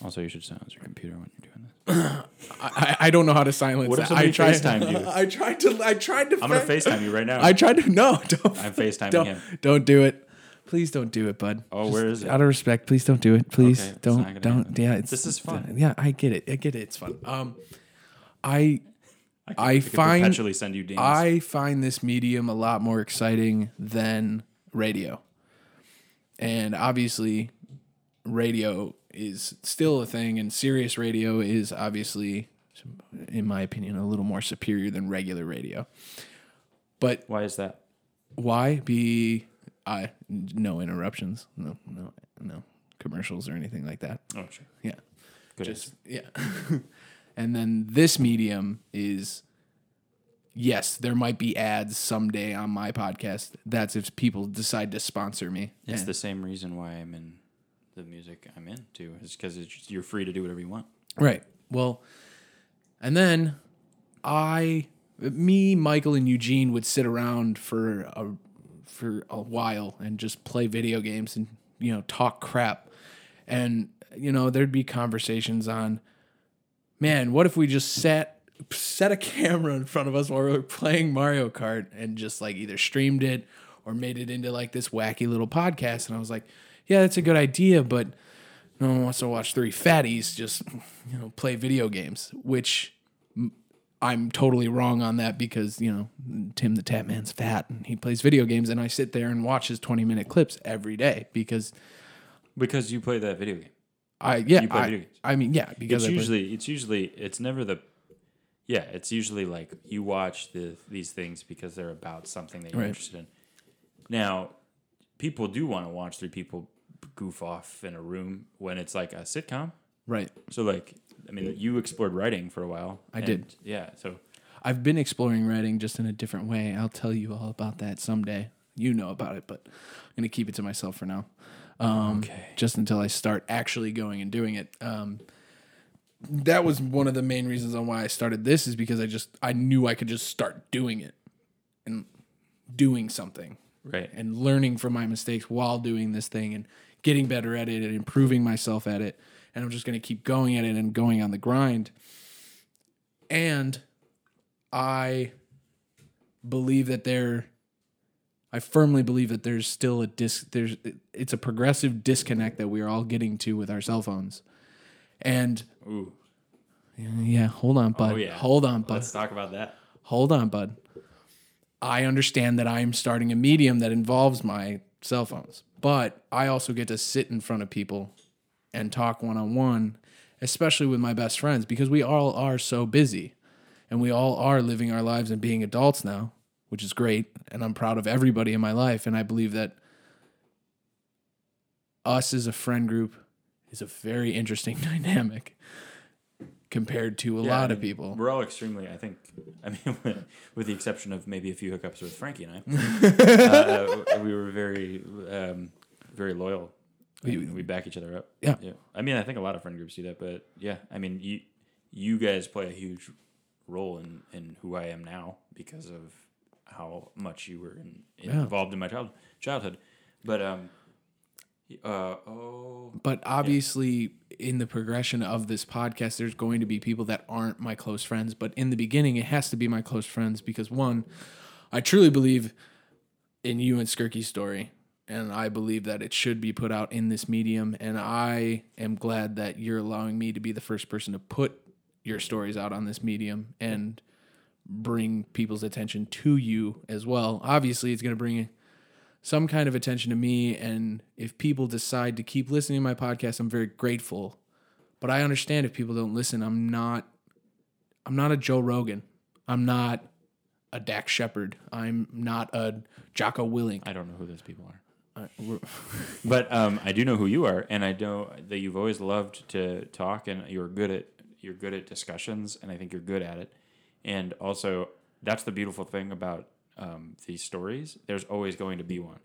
Also, you should silence your computer when you're doing this. [coughs] I, I- I don't know how to silence. What if that. I somebody tried. FaceTimed [laughs] you? I tried to. I tried to. I'm gonna fa- FaceTime you right now. I tried to. No, [laughs] don't. I'm FaceTiming don't, him. Don't do it. Please don't do it, bud. Oh, where is it? Out of respect, please don't do it. Please Okay, it's don't. gonna Don't. happen. Yeah, it's, This is fun. Yeah, I get it. I get it. It's fun. Um, I I, could, I I find- perpetually send you dings. I find this medium a lot more exciting than radio. And obviously, radio is still a thing, and Sirius radio is obviously, in my opinion, a little more superior than regular radio. But Why is that? why be I no interruptions, no no no commercials or anything like that. Oh, sure. Yeah Good. just yeah [laughs] and then this medium is yes there might be ads someday on my podcast that's if people decide to sponsor me It's And- the same reason why I'm in the music I'm in too. Is because you're free to do whatever you want. right well and then i me michael and eugene would sit around for a for a while and just play video games and you know talk crap and you know there'd be conversations on man, what if we just sat set a camera in front of us while we were playing Mario Kart and just like either streamed it or made it into like this wacky little podcast? And I was like, yeah, that's a good idea, but no one wants to watch three fatties just you know play video games, which I'm totally wrong on that because you know TimTheTatman's fat and he plays video games, and I sit there and watch his 20 minute clips every day because Because you play that video game. I yeah You play I, video games. I mean yeah because It's I play- usually it's usually it's never the yeah, it's usually like you watch the these things because they're about something that you're Right. interested in. Now, people do want to watch three people goof off in a room when it's like a sitcom. Right. So like, I mean, you explored writing for a while. I did. Yeah. So I've been exploring writing just in a different way. I'll tell you all about that someday. You know about it, but I'm going to keep it to myself for now. Um, Okay. Just until I start actually going and doing it. Um, that was one of the main reasons on why I started this is because I just I knew I could just start doing it and doing something right. and learning from my mistakes while doing this thing and getting better at it and improving myself at it. And I'm just going to keep going at it and going on the grind. And I believe that there, I firmly believe that there's still a dis, there's, it's a progressive disconnect that we are all getting to with our cell phones. And Ooh. yeah, hold on, bud. Oh yeah. Hold on, bud. Let's talk about that. hold on, bud. I understand that I am starting a medium that involves my cell phones, but I also get to sit in front of people and talk one on one, especially with my best friends, because we all are so busy and we all are living our lives and being adults now, which is great. And I'm proud of everybody in my life. And I believe that us as a friend group is a very interesting [laughs] dynamic compared to a Yeah, I lot of people. We're all extremely, I think, [laughs] I mean, with the exception of maybe a few hookups with Frankie and I, [laughs] uh, we were very, um, very loyal. We- We, we back each other up. Yeah. Yeah. I mean, I think a lot of friend groups do that, but yeah, I mean, you, you guys play a huge role in, in who I am now because of how much you were in, Yeah. involved in my child, childhood. But, um, uh, oh, But obviously, in the progression of this podcast, there's going to be people that aren't my close friends. But in the beginning, it has to be my close friends because one, I truly believe in you and Skirky's story. And I believe that it should be put out in this medium. And I am glad that you're allowing me to be the first person to put your stories out on this medium and bring people's attention to you as well. Obviously, it's going to bring some kind of attention to me. And if people decide to keep listening to my podcast, I'm very grateful. But I understand if people don't listen. I'm not. I'm not a Joe Rogan. I'm not a Dax Shepard. I'm not a Jocko Willink. I don't know who those people are. I- [laughs] But um, I do know who you are, and I know that you've always loved to talk, and you're good at you're good at discussions, and I think you're good at it. And also, that's the beautiful thing about um, these stories. There's always going to be one,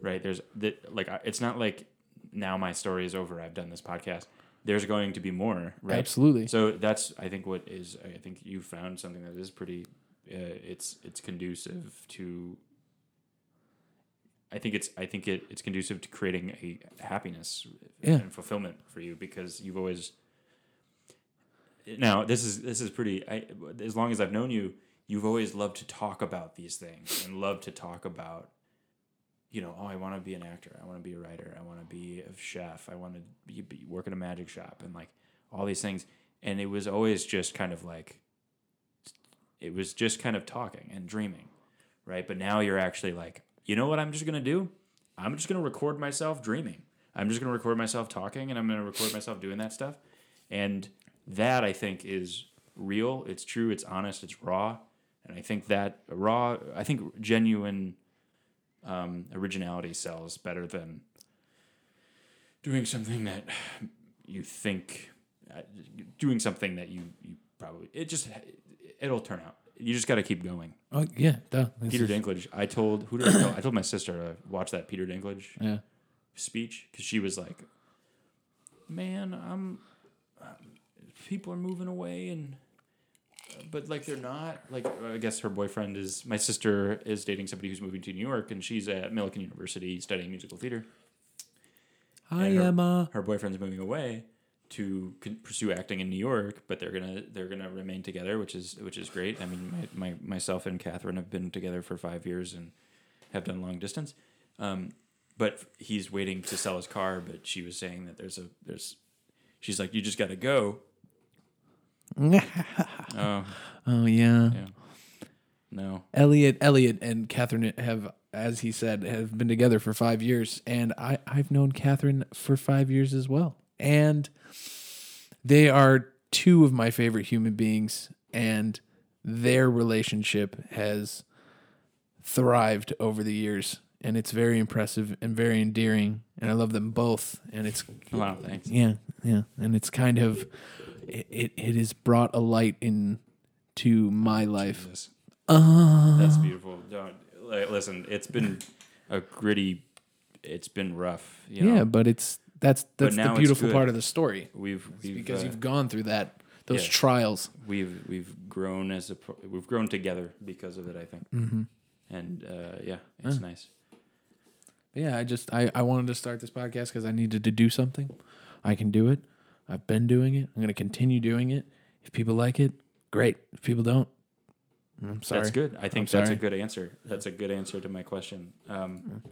right? There's that like it's not like now my story is over. I've done this podcast. There's going to be more, right? Absolutely. So that's I think what is I think you found something that is pretty. Uh, it's it's conducive to I think it's I think it, it's conducive to creating a happiness Yeah. and fulfillment for you because you've always now this is this is pretty I, as long as I've known you you've always loved to talk about these things and love to talk about you know oh I want to be an actor I want to be a writer I want to be a chef I want to be, be work in a magic shop and like all these things. And it was always just kind of like it was just kind of talking and dreaming right? But now you're actually like you know what i'm just going to do? I'm just going to record myself dreaming. I'm just going to record myself talking and i'm going to record myself doing that stuff. And that i think is real it's true it's honest it's raw and i think that raw i think genuine um, originality sells better than doing something that you think uh, doing something that you, you probably it just it'll turn out you just got to keep going oh yeah, duh. This Peter is- Dinklage. I told who did I tell? I told my sister to watch that Peter Dinklage Yeah. speech because she was like, "Man, I'm people are moving away and." But like they're not like I guess her boyfriend is my sister is dating somebody who's moving to New York and she's at Millikin University studying musical theater. Hi And her- Emma. Her boyfriend's moving away to pursue acting in New York, but they're gonna they're gonna remain together, which is which is great. I mean, my, my myself and Catherine have been together for five years and have done long distance. Um, but he's waiting to sell his car. But she was saying that there's a there's she's like you just got to go. [laughs] Oh oh yeah. yeah, no, Elliott, Elliott, and Catherine have, as he said, have been together for five years, and I, I've known Catherine for five years as well, and they are two of my favorite human beings. and their relationship has thrived over the years and it's very impressive and very endearing and I love them both and it's Wow, thanks. yeah yeah and it's kind of it, it, it has brought a light in to my life Jesus. uh, That's beautiful. Don't like, listen. It's been a gritty. It's been rough. You know? yeah but it's that's that's the beautiful part of the story we've we've because uh, you've gone through that those yeah. trials we've we've grown as a we've grown together because of it. I think. mm-hmm. And uh, yeah, it's Yeah. nice. Yeah i just i, I wanted to start this podcast because i needed to do something i can do it i've been doing it i'm going to continue doing it if people like it great if people don't i'm sorry That's good. I think I'm that's a good answer. That's a good answer to my question. Um,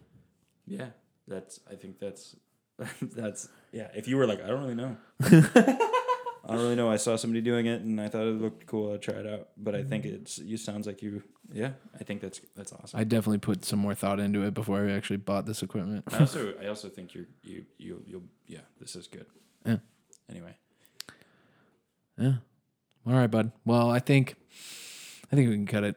yeah, that's. I think that's. [laughs] that's yeah. If you were like, I don't really know. [laughs] I don't really know. I saw somebody doing it and I thought it looked cool. I'd try it out. But I think mm-hmm. it's. You sounds like you. Yeah, I think that's that's awesome. i definitely put some more thought into it before i actually bought this equipment I also [laughs] I also think you're you you you'll yeah. This is good. Yeah. Anyway, yeah all right bud well i think i think we can cut it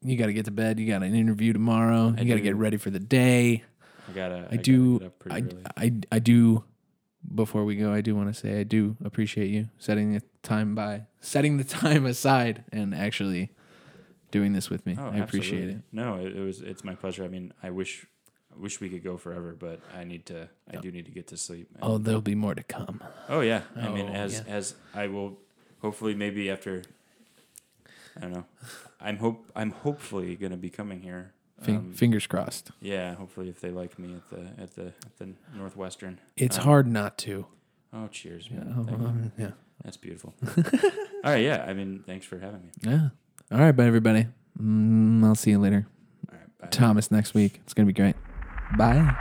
you got to get to bed you got an interview tomorrow I you got to get ready for the day I gotta. I gotta do- Get up pretty I, early. I, I do before we go i do want to say i do appreciate you setting the time by setting the [laughs] time aside and actually doing this with me Oh, i appreciate absolutely. it No, it, it was. It's my pleasure. I mean, I wish, I wish we could go forever, but I need to. I do need to get to sleep. And- oh there'll be more to come Oh yeah. I mean, Oh, as yeah. as I will, hopefully, maybe after. I don't know. I'm hope I'm hopefully gonna be coming here. Um, fingers crossed yeah, hopefully, if they like me at the at the at the Northwestern. it's Um, hard not to Oh, cheers, yeah. Thank yeah. That's beautiful. [laughs] All right, yeah. I mean, thanks for having me. yeah all right bye everybody mm, i'll see you later All right, bye. thomas next week it's gonna be great bye